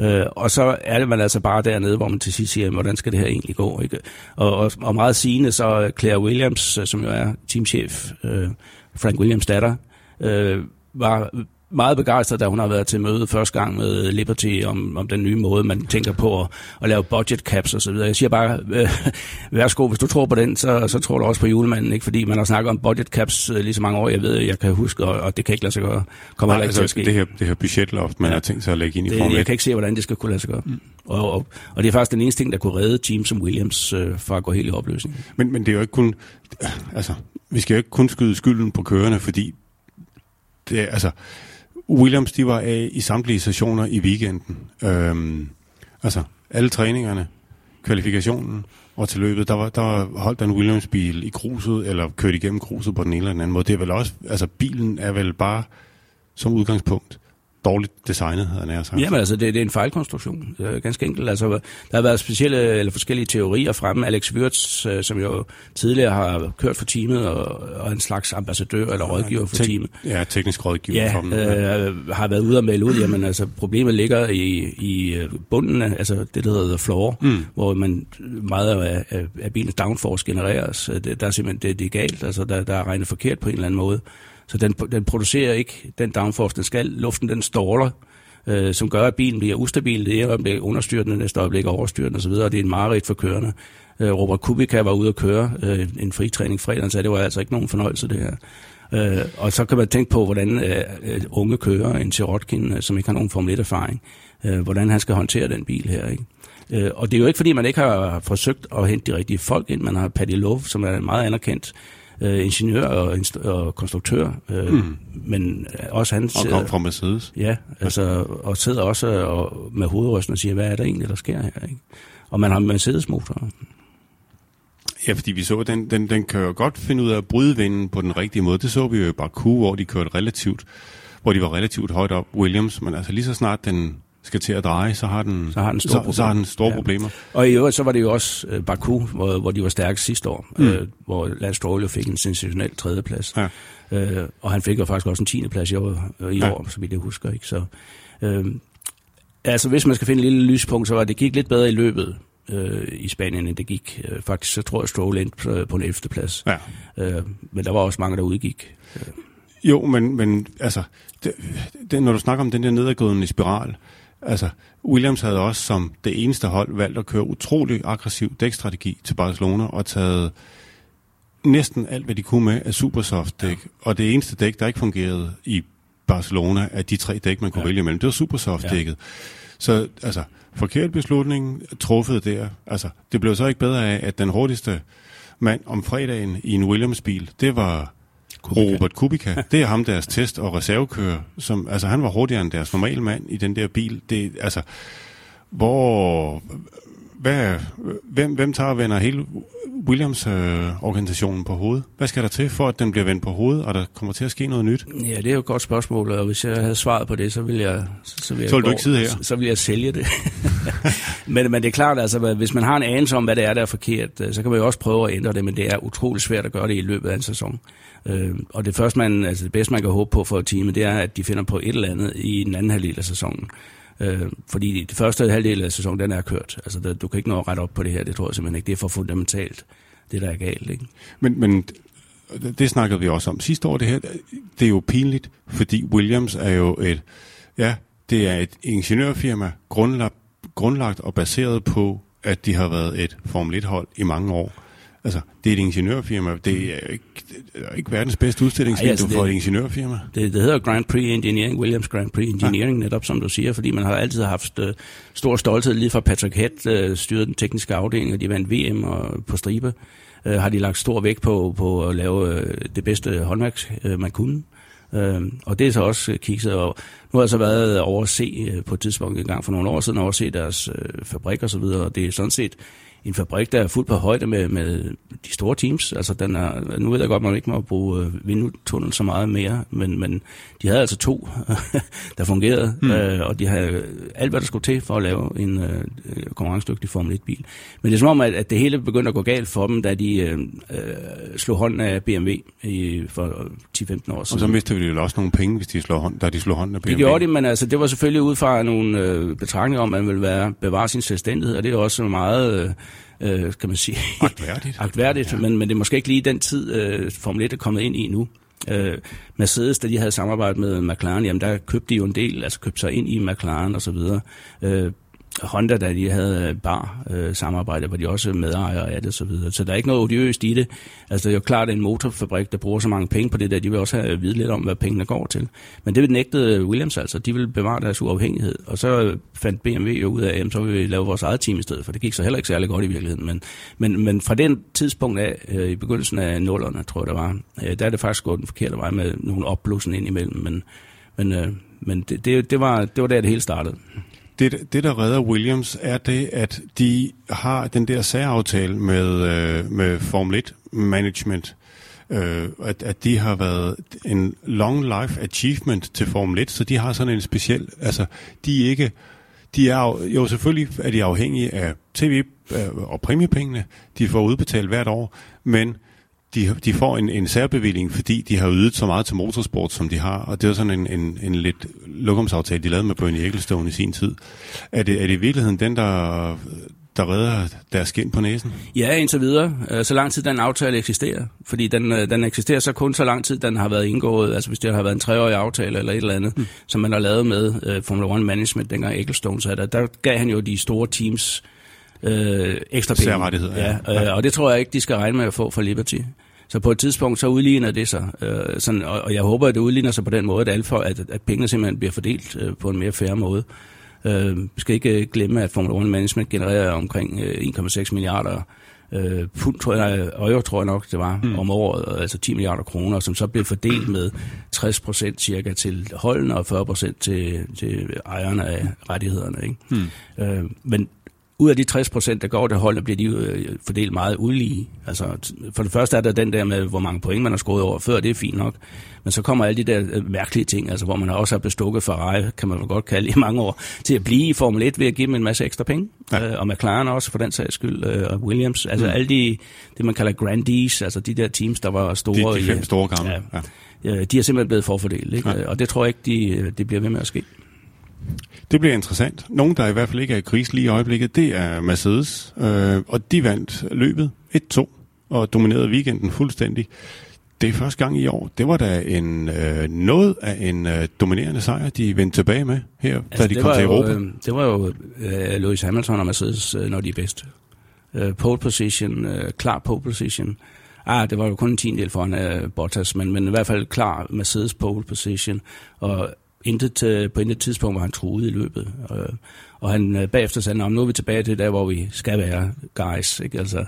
Øh, og så er det man altså bare dernede, hvor man til sidst siger, hvordan skal det her egentlig gå? Ikke? Og, og, og meget sigende, så Claire Williams, øh, som jo er teamchef, øh, Frank Williams datter, øh, var meget begejstret, da hun har været til møde første gang med Liberty om, om den nye måde, man tænker på at, at lave budget caps osv. Jeg siger bare, øh, [laughs] værsgo, hvis du tror på den, så, så tror du også på julemanden, ikke? fordi man har snakket om budget caps øh, lige så mange år, jeg ved, jeg kan huske, og, og det kan ikke lade sig gøre. Kommer Nej, altså, til at ske. Det her, det her budgetloft, man ja. har tænkt sig at lægge ind i det, Jeg kan ikke se, hvordan det skal kunne lade sig gøre. Mm. Og, og, og det er faktisk den eneste ting, der kunne redde team som Williams øh, fra at gå helt i opløsning. Men, men det er jo ikke kun, altså, vi skal jo ikke kun skyde skylden på kørende, fordi det er, altså, Williams, de var af i samtlige sessioner i weekenden. Øhm, altså, alle træningerne, kvalifikationen og til løbet, der, var, der holdt en Williams-bil i gruset, eller kørt igennem gruset på den ene eller den anden måde. Det er vel også, altså bilen er vel bare som udgangspunkt dårligt designet, havde han sagt. Jamen altså, det, det er en fejlkonstruktion, er ganske enkelt. Altså, der har været specielle eller forskellige teorier fremme. Alex Wirtz, øh, som jo tidligere har kørt for teamet og, og en slags ambassadør eller rådgiver for teamet. Ja, teknisk rådgiver ja, for dem. Øh, har været ude og melde ud, jamen altså, problemet ligger i, i øh, bunden, altså det, der hedder the floor, mm. hvor man meget af, af, af bilens downforce genereres. Det, der er simpelthen, det, det er galt, altså der, der er regnet forkert på en eller anden måde. Så den, den producerer ikke den downforce, den skal. Luften den ståler, øh, som gør, at bilen bliver ustabil. Det er øjeblik understyrende, næste øjeblik overstyrende osv., og det er en mareridt for kørende. Øh, Robert Kubica var ude at køre øh, en fritræning fredag, så det var altså ikke nogen fornøjelse det her. Øh, og så kan man tænke på, hvordan øh, øh unge kører, en Sirotkin, øh, som ikke har nogen Formel 1-erfaring, øh, hvordan han skal håndtere den bil her. Ikke? Øh, og det er jo ikke, fordi man ikke har forsøgt at hente de rigtige folk ind. Man har Paddy Love, som er en meget anerkendt øh, ingeniør og, og konstruktør, øh, mm. men også han... Og kom fra Mercedes. Ja, altså, og sidder også og, med hovedrysten og siger, hvad er der egentlig, der sker her? Ikke? Og man har Mercedes-motor. Ja, fordi vi så, at den, den, den kan jo godt finde ud af at bryde vinden på den rigtige måde. Det så vi jo i Baku, hvor de kørte relativt, hvor de var relativt højt op, Williams, men altså lige så snart den skal til at dreje, så har den, så har den store, så, så har den store ja. problemer. Og i øvrigt, så var det jo også uh, Baku, hvor, hvor de var stærke sidste år, mm. uh, hvor Lance Stroll fik en sensationel tredjeplads. Ja. Uh, og han fik jo faktisk også en tiende plads i år, uh, i ja. år så vidt jeg husker. Ikke? Så, uh, altså, hvis man skal finde en lille lyspunkt, så var det gik lidt bedre i løbet øh, i Spanien, end det gik. Øh, faktisk så tror jeg, Stroll endte på en 11. plads. Ja. Øh, men der var også mange, der udgik. Jo, men, men altså, det, det, når du snakker om den der nedadgående spiral, altså, Williams havde også som det eneste hold valgt at køre utrolig aggressiv dækstrategi til Barcelona og taget næsten alt, hvad de kunne med af Supersoft dæk. Og det eneste dæk, der ikke fungerede i Barcelona, af de tre dæk, man kunne ja. vælge imellem, det var Supersoft-dækket. Ja. Så altså, forkert beslutning truffet der. Altså, det blev så ikke bedre af, at den hurtigste mand om fredagen i en Williams-bil, det var Kubica. Robert Kubica. [laughs] Det er ham, deres test- og reservekører. Som, altså, han var hurtigere end deres normale mand i den der bil. Det, altså, hvor... Hvad, hvem, hvem tager og vender hele Williams-organisationen øh, på hovedet? Hvad skal der til for, at den bliver vendt på hovedet, og der kommer til at ske noget nyt? Ja, det er jo et godt spørgsmål, og hvis jeg havde svaret på det, så ville jeg... Så, ville jeg så vil gå, du ikke sidde her? Så, så ville jeg sælge det. [laughs] men, men det er klart, altså, hvis man har en anelse om, hvad det er, der er forkert, øh, så kan man jo også prøve at ændre det, men det er utrolig svært at gøre det i løbet af en sæson. Øh, og det første, man, altså det bedste, man kan håbe på for et team, det er, at de finder på et eller andet i den anden halvdel af sæsonen. Øh, fordi det første halvdel af sæsonen, den er kørt. Altså, der, du kan ikke nå at rette op på det her, det tror jeg simpelthen ikke. Det er for fundamentalt det, der er galt. Ikke? Men, men det snakkede vi også om sidste år, det her. Det er jo pinligt, fordi Williams er jo et, ja, det er et ingeniørfirma, grundlagt, grundlagt og baseret på, at de har været et Formel 1-hold i mange år. Altså, det er et ingeniørfirma. Det er ikke, det er ikke verdens bedste udstillingsvindue altså for et ingeniørfirma. Det, det hedder Grand Prix Engineering, Williams Grand Prix Engineering, ja. netop som du siger, fordi man har altid haft uh, stor stolthed. Lige fra Patrick Head uh, styrede den tekniske afdeling, og de vandt VM og på stribe. Uh, har de lagt stor vægt på, på at lave uh, det bedste håndværk, uh, man kunne. Uh, og det er så også kikset, og nu har jeg så været over at se uh, på et tidspunkt en gang for nogle år siden, over at se deres uh, fabrik og så videre, og det er sådan set en fabrik, der er fuldt på højde med, med de store teams. Altså, den er, nu ved jeg godt, man ikke må bruge øh, vindtunnel så meget mere, men, men de havde altså to, [laughs] der fungerede, mm. øh, og de havde alt, hvad der skulle til for at lave en øh, konkurrencedygtig Formel 1-bil. Men det er som om, at, at det hele begyndte at gå galt for dem, da de øh, øh slog hånden af BMW i, for 10-15 år siden. Og så mistede vi jo også nogle penge, hvis de slog hånd, da de slog hånden af BMW. Det gjorde de, men altså, det var selvfølgelig ud fra nogle øh, betragtninger om, at man ville være, bevare sin selvstændighed, og det er også meget... Øh, øh, kan man sige. Agtværdigt. [laughs] Agtværdigt, ja. men, men det er måske ikke lige den tid, øh, Formel 1 er kommet ind i nu. Øh, Mercedes, da de havde samarbejdet med McLaren, jamen der købte de jo en del, altså købte sig ind i McLaren og så videre. Øh, Honda, da de havde øh, bar øh, samarbejde, hvor de også medejere af det så videre. Så der er ikke noget odiøst i det. Altså det er jo klart, at en motorfabrik, der bruger så mange penge på det der, de vil også have at vide lidt om, hvad pengene går til. Men det nægtede øh, Williams altså. De ville bevare deres uafhængighed. Og så øh, fandt BMW jo ud af, at så vil vi lave vores eget team i stedet, for det gik så heller ikke særlig godt i virkeligheden. Men, men, men fra den tidspunkt af, øh, i begyndelsen af nullerne, tror jeg det var, øh, der er det faktisk gået den forkerte vej med nogle opblussen ind imellem. Men, men, øh, men det, det, det, var, det var der, det hele startede det, det, der redder Williams, er det, at de har den der særaftale med, øh, med Formel 1 Management, øh, at, at de har været en long life achievement til Formel 1, så de har sådan en speciel, altså de er ikke, de er jo selvfølgelig er de afhængige af tv øh, og præmiepengene, de får udbetalt hvert år, men de, de får en, en særbevilling, fordi de har ydet så meget til motorsport, som de har. Og det var sådan en, en, en lidt lokumsaftale, de lavede med Bernie Ecclestone i sin tid. Er det, er det i virkeligheden den, der, der redder deres skin på næsen? Ja, indtil videre. Øh, så lang tid den aftale eksisterer. Fordi den, øh, den eksisterer så kun så lang tid, den har været indgået. Altså hvis det har været en treårig aftale eller et eller andet, mm. som man har lavet med uh, Formula One Management, dengang Ecclestone satte der, der gav han jo de store teams øh, ekstra penge. Særrettigheder, ja. ja. Øh, og det tror jeg ikke, de skal regne med at få fra Liberty. Så på et tidspunkt, så udligner det sig. Øh, sådan, og, og jeg håber, at det udligner sig på den måde, at, for, at, at pengene simpelthen bliver fordelt øh, på en mere færre måde. Øh, vi skal ikke glemme, at Formula 1 Management genererer omkring øh, 1,6 milliarder øh, pund, tror jeg, euro tror jeg nok, det var, mm. om året, altså 10 milliarder kroner, som så blev fordelt med 60 procent cirka til holdene og 40 procent til, til ejerne af rettighederne. Ikke? Mm. Øh, men ud af de 60 procent, der går det hold, bliver de øh, fordelt meget ulige. Altså, for det første er der den der med, hvor mange point man har scoret over før, det er fint nok. Men så kommer alle de der øh, mærkelige ting, altså hvor man også har bestukket Ferrari, kan man godt kalde i mange år, til at blive i Formel 1 ved at give dem en masse ekstra penge. Ja. Øh, og McLaren også, for den sags skyld, og Williams. Altså mm. alle de, det man kalder grandees, altså de der teams, der var store. De, de fem store gamle. Ja, ja. De er simpelthen blevet forfordelt, ikke? Ja. og det tror jeg ikke, de, de bliver ved med at ske. Det bliver interessant. Nogen, der i hvert fald ikke er i kris lige i øjeblikket, det er Mercedes. Øh, og de vandt løbet 1-2 og dominerede weekenden fuldstændig. Det er første gang i år. Det var da en øh, noget af en øh, dominerende sejr, de vendte tilbage med her, altså, da de kom til Europa. Jo, øh, det var jo øh, Lewis Hamilton og Mercedes, øh, når de er bedst. Øh, pole position, øh, klar pole position. Ah, det var jo kun en tiendel foran øh, Bottas, men, men i hvert fald klar Mercedes pole position. Og intet, øh, på intet tidspunkt var han truet i løbet. Og, og han øh, bagefter sagde, nu er vi tilbage til der, hvor vi skal være, guys. Ikke? Altså,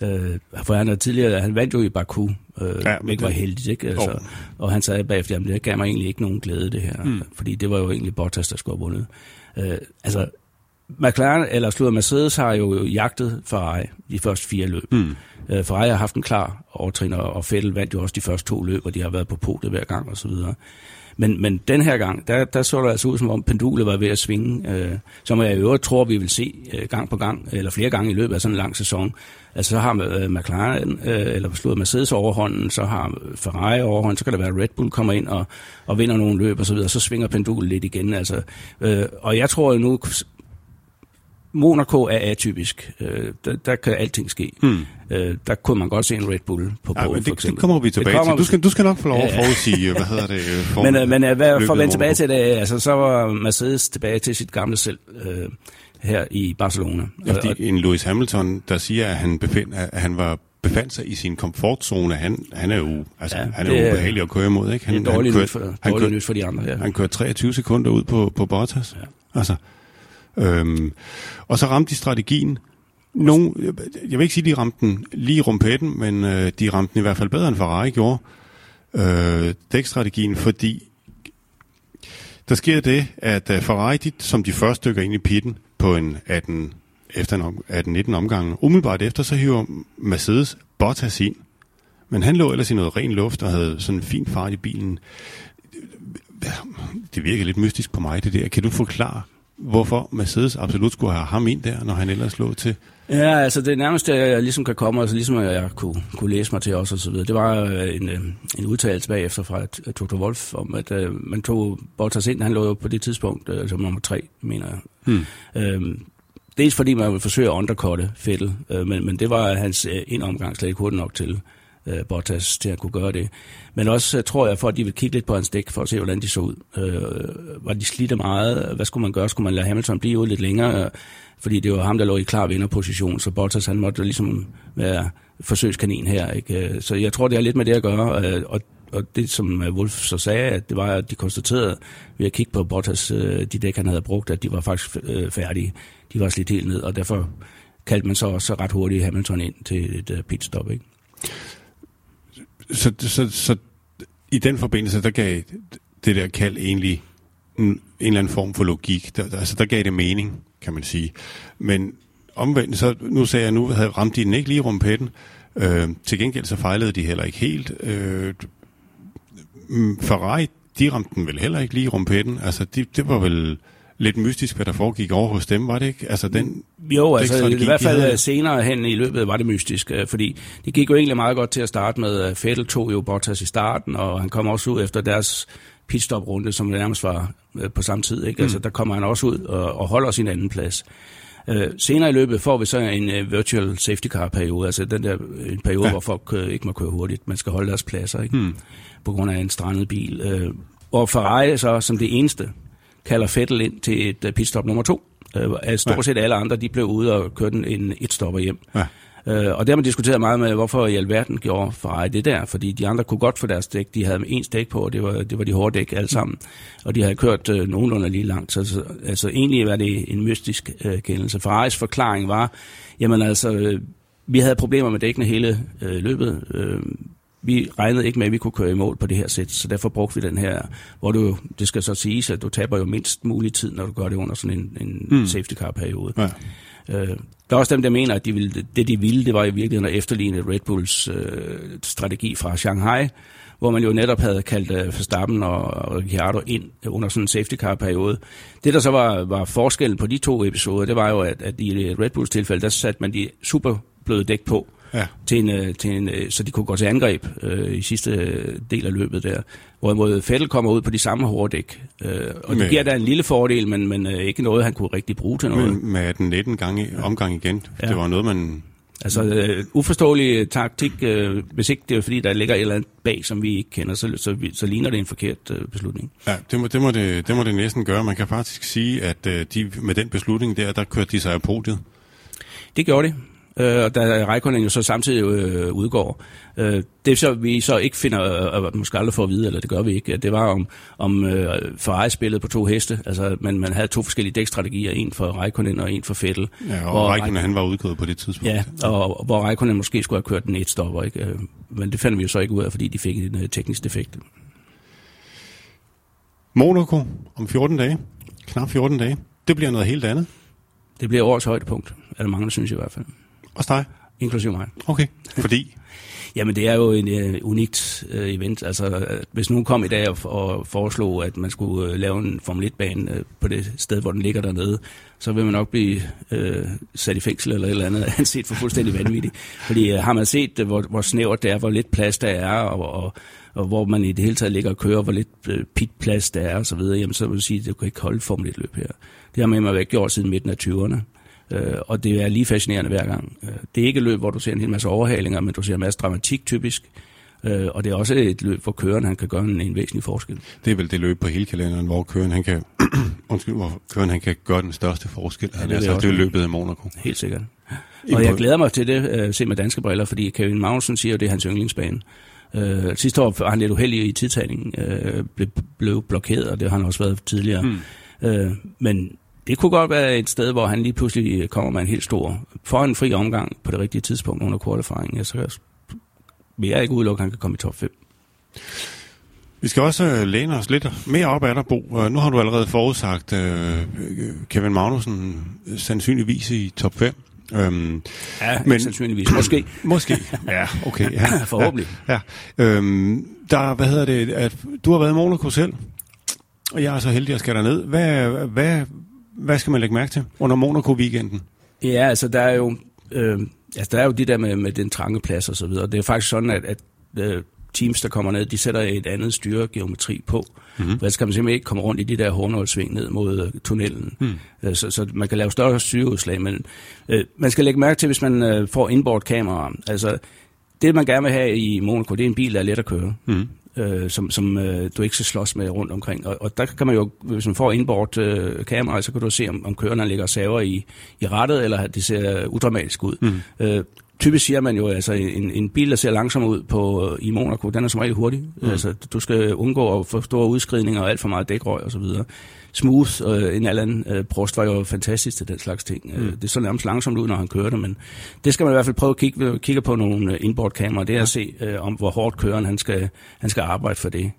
øh, for han havde tidligere, han vandt jo i Baku, øh, ja, ikke var heldigt. Ikke? Altså, oh. Og han sagde bagefter, at det gav mig egentlig ikke nogen glæde, det her. Mm. Fordi det var jo egentlig Bottas, der skulle have vundet. Øh, altså, McLaren, eller slutter Mercedes, har jo jagtet Ferrari de første fire løb. Mm. Øh, Ferrari har haft en klar overtræner, og Vettel vandt jo også de første to løb, og de har været på podiet hver gang osv. Men, men den her gang, der, der så det altså ud, som om pendulet var ved at svinge, øh, som jeg i øvrigt tror, vi vil se øh, gang på gang, eller flere gange i løbet af sådan en lang sæson. Altså så har øh, McLaren, øh, eller slået Mercedes overhånden, så har Ferrari overhånden, så kan det være, at Red Bull kommer ind og, og vinder nogle løb og så videre, så svinger pendulet lidt igen. Altså, øh, og jeg tror jo nu, Monaco er atypisk. Øh, der, der kan alting ske. Øh, der kunne man godt se en Red Bull på ja, båden, for eksempel. Det kommer vi tilbage kommer til. Du skal, du skal nok få lov at forudsige, hvad hedder det? Øh, [laughs] for, men, øh, men øh, hvad, for at vende tilbage til det, altså, så var Mercedes tilbage til sit gamle selv øh, her i Barcelona. Ja, fordi en Lewis Hamilton, der siger, at han, befind, at han var befandt sig i sin komfortzone. Han, han er jo altså, ja, han er jo ubehagelig at køre imod. Ikke? Han, det er dårligt, han kørte, nyt, for, dårligt nyt for de andre. Ja. Han kørte 23 sekunder ud på, på Bottas. Ja. Altså, Øhm, og så ramte de strategien. Nogle, jeg vil ikke sige, at de ramte den lige i rumpetten, men øh, de ramte den i hvert fald bedre, end Ferrari gjorde. Øh, dækstrategien, fordi der sker det, at øh, Ferrari, de, som de første stykker ind i pitten på en 18, efter en 18-19 omgang, umiddelbart efter, så hiver Mercedes Bottas ind. Men han lå ellers i noget ren luft og havde sådan en fin fart i bilen. Det virker lidt mystisk på mig, det der. Kan du forklare, hvorfor Mercedes absolut skulle have ham ind der, når han ellers lå til? Ja, altså det nærmeste, jeg ligesom kan komme, altså ligesom jeg kunne, kunne læse mig til også og så videre, det var øh, en, øh, en udtalelse bagefter fra Toto Wolf om, at uh, man tog Bottas ind, han lå jo på det tidspunkt uh, som nummer tre, mener jeg. Hmm. Øhm, dels fordi man ville forsøge at undercutte Fettel, uh, men, men det var hans uh, indomgang slet ikke hurtigt nok til øh, Bottas til at kunne gøre det. Men også, øh, tror jeg, for at de vil kigge lidt på hans dæk, for at se, hvordan de så ud. Øh, var de slidte meget? Hvad skulle man gøre? Skulle man lade Hamilton blive ud lidt længere? Øh, fordi det var ham, der lå i klar vinderposition, så Bottas han måtte ligesom være forsøgskanin her. Ikke? Øh, så jeg tror, det har lidt med det at gøre. Og, og det, som Wolf så sagde, at det var, at de konstaterede ved at kigge på Bottas, de dæk, han havde brugt, at de var faktisk færdige. De var slidt helt ned, og derfor kaldte man så også ret hurtigt Hamilton ind til et pitstop. Ikke? Så, så, så i den forbindelse, der gav det der kald egentlig en, en eller anden form for logik. Der, altså, der gav det mening, kan man sige. Men omvendt, så nu sagde jeg, nu havde ramt de den ikke lige rumpetten. Øh, til gengæld så fejlede de heller ikke helt. Øh, mm, Ferrari, de ramte den vel heller ikke lige rumpetten. Altså, de, det var vel lidt mystisk, hvad der foregik over hos dem, var det ikke? Altså, den jo, altså i hvert fald havde... senere hen i løbet var det mystisk, øh, fordi det gik jo egentlig meget godt til at starte med. Fettel tog jo Bottas i starten, og han kom også ud efter deres pitstop-runde, som nærmest var øh, på samme tid. Ikke? Mm. Altså, der kommer han også ud og, og holder sin anden plads. Uh, senere i løbet får vi så en uh, virtual safety car periode, altså den der en periode, ja. hvor folk uh, ikke må køre hurtigt. Man skal holde deres pladser, ikke? Mm. På grund af en strandet bil. Uh, og Ferrari så som det eneste kalder Fettel ind til et pitstop nummer to. Øh, stort set alle andre, de blev ude og kørte en et stopper hjem. Ja. Øh, og det har man diskuteret meget med, hvorfor i alverden gjorde Ferrari det der, fordi de andre kunne godt få deres dæk, de havde en dæk på, og det var, det var de hårde dæk alle sammen, og de havde kørt øh, nogenlunde lige langt, så, så altså, egentlig var det en mystisk øh, kendelse. Ferraris forklaring var, jamen altså, øh, vi havde problemer med dækkene hele øh, løbet, øh, vi regnede ikke med, at vi kunne køre i mål på det her sæt, så derfor brugte vi den her, hvor du, det skal så siges, at du taber jo mindst mulig tid, når du gør det under sådan en, en mm. safety car periode. Ja. Øh, der er også dem, der mener, at de ville, det de ville, det var i virkeligheden at efterligne Red Bulls øh, strategi fra Shanghai, hvor man jo netop havde kaldt øh, Verstappen og, og Ricciardo ind under sådan en safety car periode. Det, der så var, var forskellen på de to episoder, det var jo, at, at i Red Bulls tilfælde, der satte man de super bløde dæk på, ja. til en, øh, til en, øh, så de kunne gå til angreb øh, i sidste øh, del af løbet der. Hvorimod Fettel kommer ud på de samme hårde dæk. Øh, og med, det giver da en lille fordel, men, men øh, ikke noget, han kunne rigtig bruge til noget. Men med den 19 gange, omgang igen, ja. det var noget, man... Altså øh, uforståelig taktik, øh, hvis ikke det er fordi, der ligger et eller andet bag, som vi ikke kender, så, så, så ligner det en forkert øh, beslutning. Ja, det må, det, må det, det må det næsten gøre. Man kan faktisk sige, at øh, de, med den beslutning der, der kørte de sig af podiet. Det gjorde de øh, og da Reikonen jo så samtidig øh, udgår. Øh, det så, vi så ikke finder, øh, måske aldrig får at vide, eller det gør vi ikke, det var om, om øh, Ferrari spillet på to heste, altså man, man havde to forskellige dækstrategier, en for Reikonen og en for Fettel. Ja, og Reikonen han var udgået på det tidspunkt. Ja, og, og hvor Reikonen måske skulle have kørt den et stopper, ikke? Øh, men det fandt vi jo så ikke ud af, fordi de fik en uh, teknisk defekt. Monaco om 14 dage, knap 14 dage, det bliver noget helt andet. Det bliver årets højdepunkt, er der mange, der synes i hvert fald. Også dig? Inklusive mig. Okay, fordi? Jamen, det er jo en uh, unikt uh, event. Altså, hvis nogen kom i dag og, og foreslog, at man skulle uh, lave en Formel 1-bane uh, på det sted, hvor den ligger dernede, så vil man nok blive uh, sat i fængsel eller et eller andet, [laughs] anset for fuldstændig vanvittigt. Fordi uh, har man set, uh, hvor, hvor snævert det er, hvor lidt plads der er, og, og, og hvor man i det hele taget ligger og kører, hvor lidt uh, pitplads der er osv., jamen så vil jeg sige, at det kan ikke holde Formel 1-løb her. Det har man med væk gjort siden midten af 20'erne. Øh, og det er lige fascinerende hver gang. Øh, det er ikke et løb, hvor du ser en hel masse overhalinger, men du ser en masse dramatik typisk. Øh, og det er også et løb, hvor køren han kan gøre en, en væsentlig forskel. Det er vel det løb på hele kalenderen, hvor køren han kan, [clears throat] undskyld, hvor køren han kan gøre den største forskel. Ja, det, er, altså, det er løbet i Monaco. Helt sikkert. Og jeg glæder mig til det, uh, se med danske briller, fordi Kevin Magnussen siger, at det er hans yndlingsbane. Uh, sidste år var han lidt uheldig i tidtagningen, uh, blev, blev blokeret, og det har han også været tidligere. Hmm. Uh, men det kunne godt være et sted, hvor han lige pludselig kommer med en helt stor, for en fri omgang på det rigtige tidspunkt under qualifying. Ja, så vil jeg ikke udelukke, at han kan komme i top 5. Vi skal også øh, læne os lidt mere op af dig, Bo. Nu har du allerede forudsagt uh, Kevin Magnussen sandsynligvis i top 5. Um, øhm, ja, men, sandsynligvis. Måske. [clears throat] Måske, ja, okay. Ja, [laughs] Forhåbentlig. Ja, ja. Um, der, hvad hedder det, at du har været i Monaco selv, og jeg er så heldig at skal ned. Hvad, hvad, hvad skal man lægge mærke til under Monaco-weekenden? Ja, altså der er jo, øh, altså, der er jo det der med, med den trange plads og så videre. Det er faktisk sådan, at, at øh, teams, der kommer ned, de sætter et andet styregeometri på. Mm-hmm. For skal man simpelthen ikke komme rundt i de der hornålsving ned mod uh, tunnelen. Mm. så, så man kan lave større styreudslag. Men øh, man skal lægge mærke til, hvis man øh, får inboard kamera. Altså, det man gerne vil have i Monaco, det er en bil, der er let at køre. Mm øh, som, som øh, du ikke skal slås med rundt omkring. Og, og der kan man jo, hvis man får indbord øh, kamera, så kan du se, om, om kørerne ligger saver i, i rettet, eller det ser udramatisk ud. Mm. Øh, typisk siger man jo, altså en, en bil, der ser langsom ud på, i Monaco, den er som regel hurtig. Mm. Altså, du skal undgå at få store udskridninger og alt for meget dækrøg og så videre. Smooth, øh, en anden øh, Prost var jo fantastisk til den slags ting. Øh, mm. Det så nærmest langsomt ud, når han kørte, men det skal man i hvert fald prøve at kigge, kigge på nogle øh, inboard-kameraer. Det er ja. at se, øh, om hvor hårdt køren han skal, han skal arbejde for det.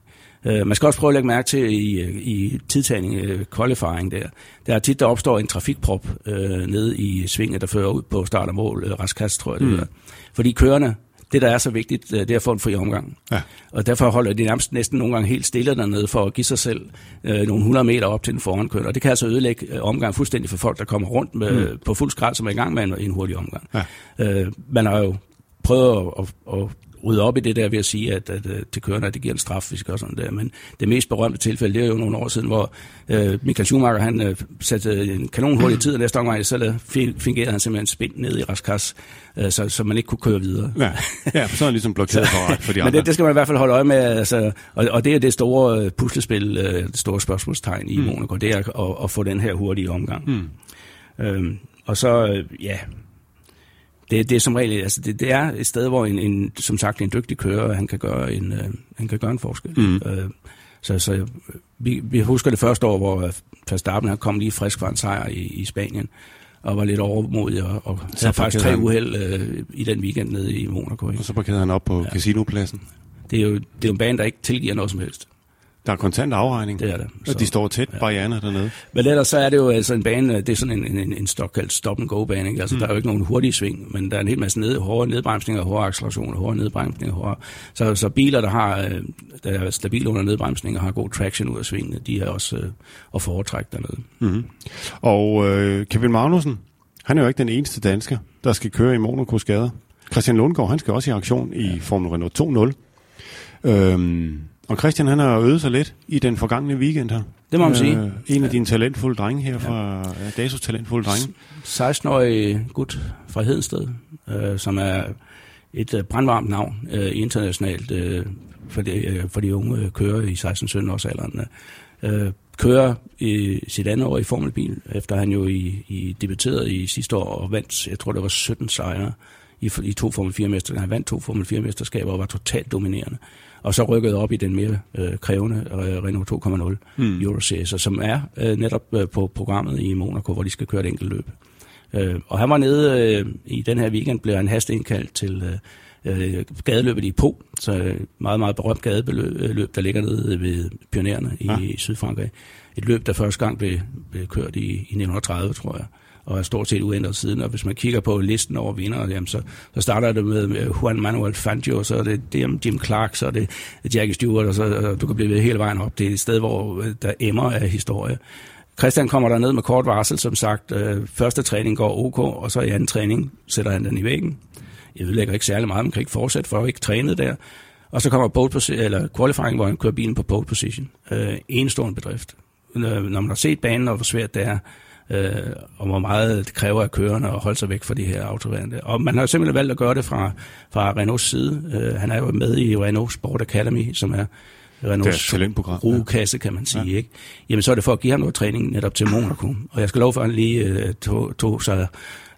Uh, man skal også prøve at lægge mærke til i, i tidtagning, qualifying der. Der er tit, der opstår en trafikprop uh, nede i svinget, der fører ud på start og mål, uh, Raskas, tror jeg det mm. er. Fordi kørerne, det der er så vigtigt, det er at få en fri omgang. Ja. Og derfor holder de nærmest næsten nogle gange helt stille dernede for at give sig selv øh, nogle 100 meter op til den forankørende. Og det kan altså ødelægge øh, omgang fuldstændig for folk, der kommer rundt med, mm. på fuld skrald, som er i gang med en, en hurtig omgang. Ja. Øh, man har jo prøvet at, at, at rydde op i det der ved at sige, at, at, at til kørende, at det giver en straf, hvis vi gør sådan der. Men det mest berømte tilfælde, det er jo nogle år siden, hvor øh, Michael Schumacher, han øh, satte en kanon hurtig tid, og næste omgang, så fingerede han simpelthen spind ned i Raskas, øh, så, så man ikke kunne køre videre. Ja, ja så er ligesom blokeret for, for de andre. [laughs] Men det, det, skal man i hvert fald holde øje med, altså, og, og det er det store øh, puslespil, øh, det store spørgsmålstegn i mm. Monaco, det er at, at få den her hurtige omgang. Mm. Øhm, og så, øh, ja, det, det er som regel, altså det, det er et sted, hvor en, en, som sagt en dygtig kører, han kan gøre en, øh, han kan gøre en forskel. Mm. Øh, så, så vi, vi husker det første år, hvor Verstappen kom lige frisk fra en sejr i, i Spanien, og var lidt overmodig, og, og havde faktisk tre uheld øh, i den weekend nede i Monaco. Ikke? Og så parkerede han op på ja. casinopladsen. Det er, jo, det er en bane, der ikke tilgiver noget som helst. Der er kontant afregning. Det er det. Så, og de står tæt, ja. barrierne dernede. Men ellers så er det jo altså en bane, det er sådan en, en, en stopkaldt stop-and-go-bane. Ikke? Altså, mm. Der er jo ikke nogen hurtige sving, men der er en hel masse ned, hårde nedbremsninger, hårde accelerationer, hårde nedbremsninger. Hårde. Så, så biler, der, har, øh, der er stabile under nedbremsninger, har god traction ud af svingene, de er også øh, at foretrække dernede. Mm. Og øh, Kevin Magnussen, han er jo ikke den eneste dansker, der skal køre i Monacos gader. Christian Lundgaard, han skal også i aktion i Formel Renault 2.0. Øhm, og Christian, han har øvet sig lidt i den forgangne weekend her. Det må man øh, sige. En af dine talentfulde drenge her fra ja. Dasos talentfulde drenge. 16-årig gut fra Hedensted, øh, som er et øh, brandvarmt navn øh, internationalt øh, for, de, øh, for de unge kører i 16-17 års alderen. Øh, kører i sit andet år i formelbil, efter han jo i, i debuterede i sidste år og vandt, jeg tror det var 17 sejre i, i to Formel 4-mesterskaber. Han vandt to Formel 4-mesterskaber og var totalt dominerende og så rykket op i den mere øh, krævende øh, Renault 2.0 mm. Euroseries, som er øh, netop øh, på programmet i Monaco, hvor de skal køre et enkelt løb. Øh, og han var nede øh, i den her weekend, blev han indkaldt til øh, øh, gadeløbet i Po, så meget, meget berømt gadeløb, øh, der ligger nede ved pionererne i, ja. i Sydfrankrig. Et løb, der første gang blev, blev kørt i, i 1930, tror jeg og er stort set uændret siden. Og hvis man kigger på listen over vinder, jamen, så, så starter det med Juan Manuel Fangio, så er det, det er Jim Clark, så er det Jackie Stewart, og så og du kan blive ved hele vejen op. Det er et sted, hvor øh, der emmer af historie. Christian kommer der ned med kort varsel, som sagt. Øh, første træning går ok, og så i anden træning sætter han den i væggen. Jeg ødelægger ikke særlig meget, man kan ikke fortsætte, for at ikke trænet der. Og så kommer pole position, eller qualifying, hvor han kører bilen på pole position. Øh, enestående bedrift. Øh, når man har set banen, og hvor svært det er, øh, og hvor meget det kræver af kørende at holde sig væk fra de her autoværende. Og man har simpelthen valgt at gøre det fra, fra Renaults side. Øh, han er jo med i Renault Sport Academy, som er Renaults rugekasse, kan man sige. Ja. Ikke? Jamen så er det for at give ham noget træning netop til Monaco. Og jeg skal love for, at han lige øh, tog, tog sig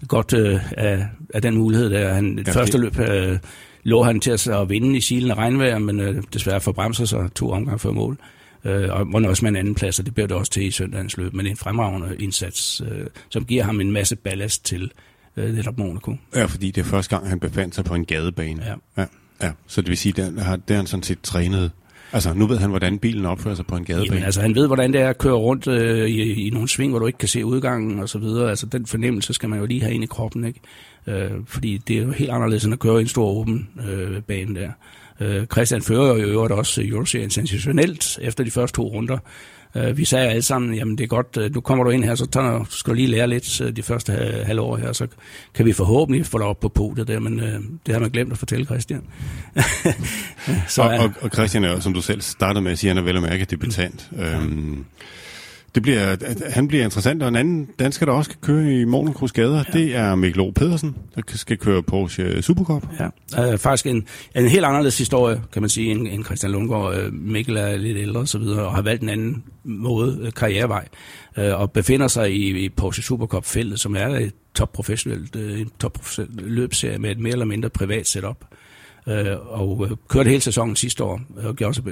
godt øh, af, af den mulighed der. Han, det første løb øh, lå han til at vinde i silen af regnvejr, men øh, desværre forbremser sig to omgange før mål øh, og må også med en anden plads, og det blev det også til i søndagens løb, men en fremragende indsats, øh, som giver ham en masse ballast til øh, netop Monaco. Ja, fordi det er første gang, han befandt sig på en gadebane. Ja. ja, ja. Så det vil sige, at har, det har han sådan set trænet Altså, nu ved han, hvordan bilen opfører sig på en gadebane. Jamen, altså, han ved, hvordan det er at køre rundt øh, i, i nogle sving, hvor du ikke kan se udgangen og så videre. Altså, den fornemmelse skal man jo lige have ind i kroppen, ikke? Øh, fordi det er jo helt anderledes, end at køre i en stor åben øh, bane der. Øh, Christian fører jo i øvrigt også Euroserien sensationelt efter de første to runder. Øh, vi sagde alle sammen, jamen det er godt, øh, nu kommer du ind her, så tager, skal du lige lære lidt øh, de første halve år her, så kan vi forhåbentlig få dig op på podiet der, men øh, det har man glemt at fortælle Christian. [laughs] så, og, og, og Christian er, som du selv startede med at sige, han er vel og mærke debutant. Mm. Øhm, det bliver, han bliver interessant, og en anden dansker, der også skal køre i Monacos gader, ja. det er Mikkel O. Pedersen, der skal køre Porsche Supercup. Ja, øh, faktisk en, en helt anderledes historie, kan man sige, end, end Christian Lundgaard. Øh, Mikkel er lidt ældre og så videre, og har valgt en anden måde, øh, karrierevej, øh, og befinder sig i, i Porsche Supercup-feltet, som er et top professionelt, øh, top løbserie med et mere eller mindre privat setup. Øh, og øh, kørte hele sæsonen sidste år, og gjorde sig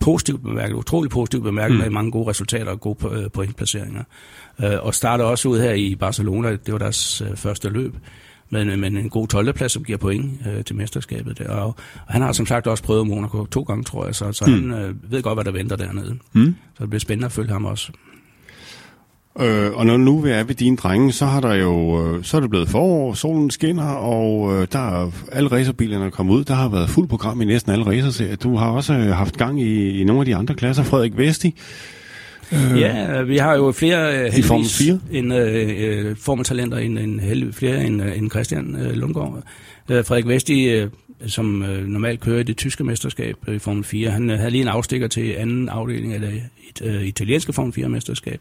positivt bemærket, utrolig positivt bemærket mm. med mange gode resultater og gode øh, pointplaceringer. Øh, og starter også ud her i Barcelona, det var deres øh, første løb, men, men en god 12. plads, som giver point øh, til mesterskabet der. Og, og han har som sagt også prøvet Monaco to gange, tror jeg, så, så mm. han øh, ved godt, hvad der venter dernede. Mm. Så det bliver spændende at følge ham også. Øh, og når nu vi er ved dine drenge, så har der jo øh, så er det blevet forår, solen skinner, og øh, der er alle racerbilerne er kommet ud. Der har været fuld program i næsten alle racerserier. Du har også øh, haft gang i, i nogle af de andre klasser. Frederik Vesti. Øh, ja, vi har jo flere øh, i Formel 4. En, øh, øh formeltalenter end, en, heldig, flere end, øh, end Christian øh, Lundgaard. Øh, Frederik Vesti, øh, som øh, normalt kører i det tyske mesterskab øh, i Formel 4, han øh, havde lige en afstikker til anden afdeling af det øh, italienske Formel 4 mesterskab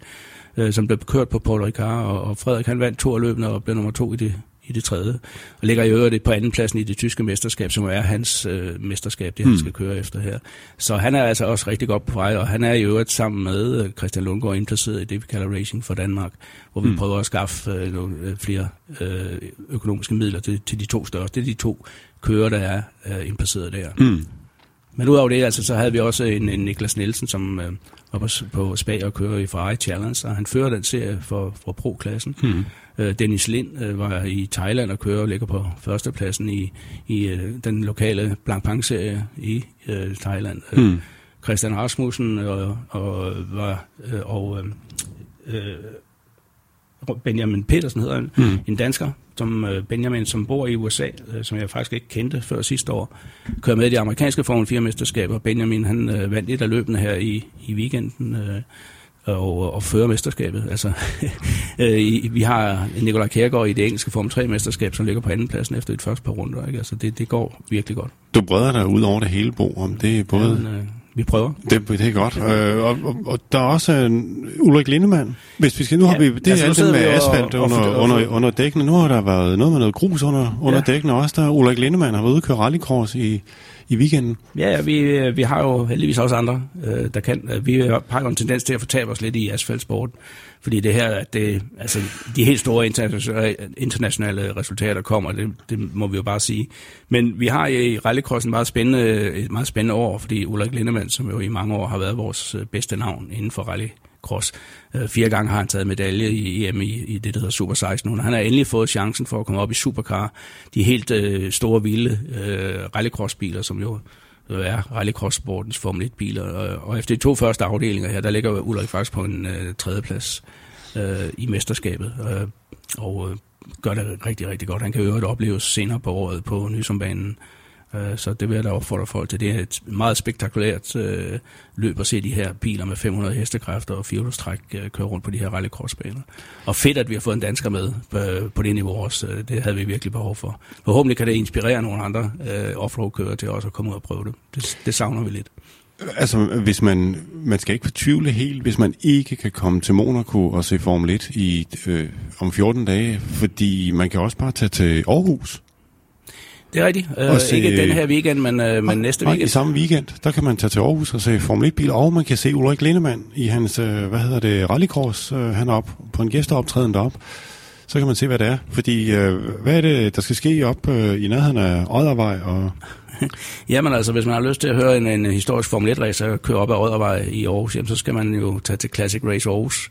øh, som blev kørt på Paul Ricard, og, og Frederik han vandt to af løbene og blev nummer to i det, i det tredje. Og ligger i øvrigt på anden pladsen i det tyske mesterskab, som er hans øh, mesterskab, det han mm. skal køre efter her. Så han er altså også rigtig godt på vej, og han er i øvrigt sammen med øh, Christian Lundgaard indplaceret i det, vi kalder Racing for Danmark, hvor vi mm. prøver at skaffe øh, nogle, øh, flere øh, økonomiske midler til, til de to største. Det er de to kører, der er øh, indplaceret der. Mm. Men udover det, altså, så havde vi også en, en Niklas Nielsen, som øh, var på, på Spag og kører i Ferrari Challenge, og han fører den serie for, for Pro-klassen. Mm. Øh, Dennis Lind øh, var i Thailand og kører og ligger på førstepladsen i, i øh, den lokale Blancpain-serie i øh, Thailand. Mm. Christian Rasmussen og, og, var, øh, og øh, Benjamin Petersen hedder han, mm. en dansker, som øh, Benjamin, som bor i USA, øh, som jeg faktisk ikke kendte før sidste år, kører med i de amerikanske Formel 4-mesterskaber. Benjamin, han øh, vandt et af løbene her i, i weekenden, øh, og, og fører mesterskabet. Altså, [laughs] øh, vi har Nikolaj Kjærgaard i det engelske Formel 3-mesterskab, som ligger på anden pladsen efter et første par runder. Ikke? Altså, det, det går virkelig godt. Du breder dig ud over det hele, Bo, om det er både... Ja, men, øh, vi prøver. Det, det er godt. Øh, og, og, og der er også en Ulrik Lindemann. Hvis vi skal, nu har vi, det altså, er alt det med asfalt og, under, og, under, under dækkene. Nu har der været noget med noget grus under, under ja. dækkene også. Der Ulrik Lindemann har været ude og køre rallycross i, i weekenden. Ja, vi, vi har jo heldigvis også andre, øh, der kan. Vi har jo en tendens til at fortabe os lidt i asfaltsport. Fordi det her, det, altså, de helt store internationale resultater kommer, det, det må vi jo bare sige. Men vi har i rallycrossen meget spændende, et meget spændende år, fordi Ulrik Lindemann, som jo i mange år har været vores øh, bedste navn inden for rallycross, øh, fire gange har han taget medalje i EM i, i det, der hedder Super 16. Han har endelig fået chancen for at komme op i Supercar. De helt øh, store, vilde øh, rallycrossbiler, som jo er rallycross-sportens Formel 1-biler. Og efter de to første afdelinger her, der ligger Ulrik faktisk på en øh, tredjeplads øh, i mesterskabet. Øh, og øh, gør det rigtig, rigtig godt. Han kan jo opleves senere på året på Nysombanen. Øh, Øh, så det vil jeg da opfordre folk til. Det er et meget spektakulært øh, løb at se de her biler med 500 hestekræfter og firehjulstræk øh, køre rundt på de her rallycrossbaner. Og fedt, at vi har fået en dansker med på, på det niveau også. Øh, det havde vi virkelig behov for. Forhåbentlig kan det inspirere nogle andre øh, offroad-kører til også at komme ud og prøve det. det. Det savner vi lidt. Altså, hvis man, man skal ikke fortvivle helt, hvis man ikke kan komme til Monaco og se Formel 1 i, øh, om 14 dage, fordi man kan også bare tage til Aarhus det er rigtigt. Uh, se, ikke den her weekend, men, uh, men næste weekend. i samme weekend, der kan man tage til Aarhus og se Formel 1-bil, og man kan se Ulrik Lindemann i hans, uh, hvad hedder det, rallycross. Uh, han er op på en gæsteoptræden derop. Så kan man se, hvad det er. Fordi, uh, hvad er det, der skal ske op uh, i nærheden af Oddervej? Og [laughs] Jamen altså, hvis man har lyst til at høre en, en historisk Formel 1-racer køre op ad Oddervej i Aarhus, jamen, så skal man jo tage til Classic Race Aarhus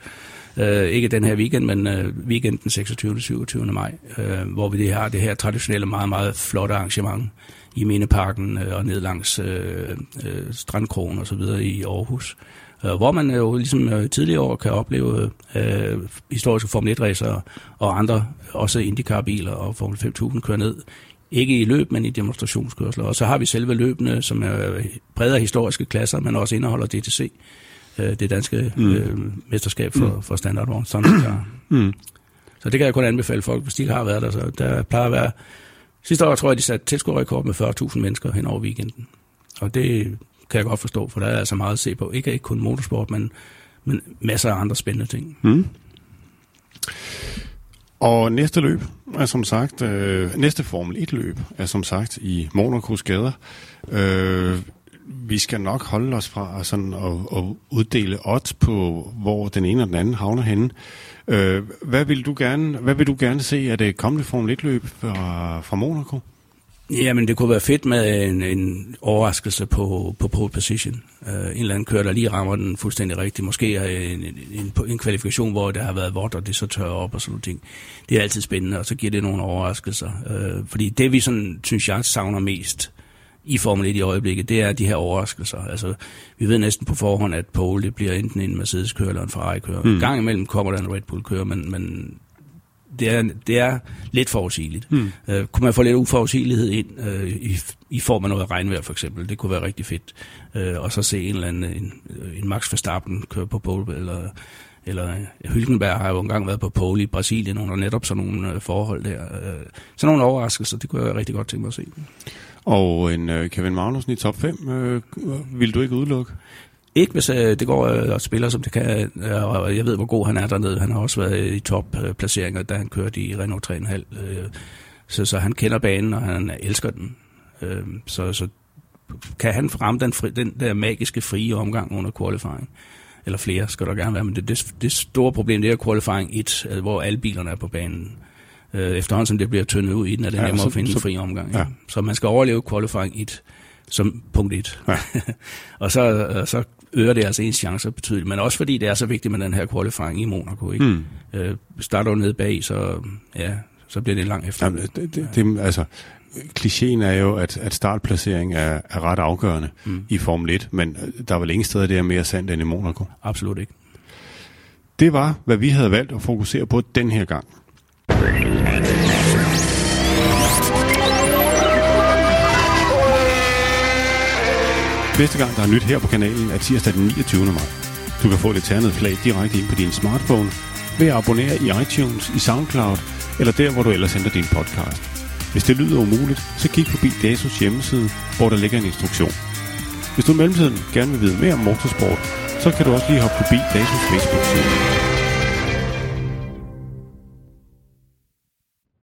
Øh, ikke den her weekend, men øh, weekenden 26. og 27. maj, øh, hvor vi det har det her traditionelle, meget, meget flotte arrangement i Mindeparken øh, og ned langs øh, øh, Strandkrogen og så videre i Aarhus. Øh, hvor man øh, jo ligesom øh, tidligere år kan opleve øh, historiske Formel 1-racer og andre, også IndyCar-biler og Formel 5000 kører ned ikke i løb, men i demonstrationskørsler. Og så har vi selve løbene, som er bredere historiske klasser, men også indeholder DTC øh, det danske mm. øh, mesterskab for, mm. for standardvogn. [clears throat] Mm. Så det kan jeg kun anbefale folk, hvis de ikke har været der. Så der plejer at være... Sidste år tror jeg, de satte tilskuerrekord med 40.000 mennesker hen over weekenden. Og det kan jeg godt forstå, for der er altså meget at se på. Ikke, ikke kun motorsport, men, men masser af andre spændende ting. Mm. Og næste løb er som sagt, øh, næste Formel 1 løb er som sagt i Monacos gader. Øh, vi skal nok holde os fra sådan at, at uddele odds på, hvor den ene og den anden havner henne. Øh, hvad vil du gerne, hvad vil du gerne se af det kommende Formel 1-løb fra, fra Monaco? Jamen, det kunne være fedt med en, en overraskelse på, på pole position. Uh, en eller anden kører, der lige rammer den fuldstændig rigtigt. Måske en, en, en, en kvalifikation, hvor der har været vådt, og det så tørrer op og sådan noget ting. Det er altid spændende, og så giver det nogle overraskelser. Uh, fordi det, vi sådan, synes jeg, savner mest, i Formel 1 i øjeblikket, det er de her overraskelser. Altså, vi ved næsten på forhånd, at Pole det bliver enten en Mercedes-kører eller en Ferrari-kører. Mm. Gang imellem kommer der en Red Bull-kører, men, men det, er, det er lidt forudsigeligt. Mm. Uh, kunne man få lidt uforudsigelighed ind uh, i, i form af noget regnvejr for eksempel, det kunne være rigtig fedt. Uh, og så se en eller anden, en, en Max Verstappen køre på pole, eller eller Hylkenberg har jo engang været på pole i Brasilien under netop sådan nogle uh, forhold der. Uh, sådan nogle overraskelser, det kunne jeg rigtig godt tænke mig at se. Og en øh, Kevin Magnussen i top 5, øh, vil du ikke udelukke? Ikke hvis øh, det går øh, og spiller, som det kan, øh, og jeg ved, hvor god han er dernede. Han har også været i topplaceringer, øh, da han kørte i Renault 3,5. Øh, så, så han kender banen, og han elsker den. Øh, så, så kan han ramme den, fri, den der magiske frie omgang under qualifying. Eller flere skal der gerne være, men det, det, det store problem, det er qualifying 1, øh, hvor alle bilerne er på banen. Øh, efterhånden som det bliver tyndet ud i den, er det ja, nemmere så, at finde så, en fri omgang. Ja. Ja. Så man skal overleve qualifying 1 som punkt 1. Ja. [laughs] og så, øh, så øger det altså ens chancer betydeligt, men også fordi det er så vigtigt med den her qualifying i Monaco. Ikke? Mm. Øh, starter du nede bag, så, ja, så bliver det en lang efter. Jamen, det, det, det, altså, klichéen er jo, at, at startplacering er, er ret afgørende mm. i Formel 1, men øh, der er vel ingen steder, det er mere sandt end i Monaco. Absolut ikke. Det var, hvad vi havde valgt at fokusere på den her gang. Næste gang, der er nyt her på kanalen, er tirsdag den 29. maj. Du kan få det ternede flag direkte ind på din smartphone ved at abonnere i iTunes, i SoundCloud eller der, hvor du ellers henter din podcast. Hvis det lyder umuligt, så kig forbi DASUS hjemmeside, hvor der ligger en instruktion. Hvis du i mellemtiden gerne vil vide mere om motorsport, så kan du også lige hoppe forbi DASUS Facebook-side.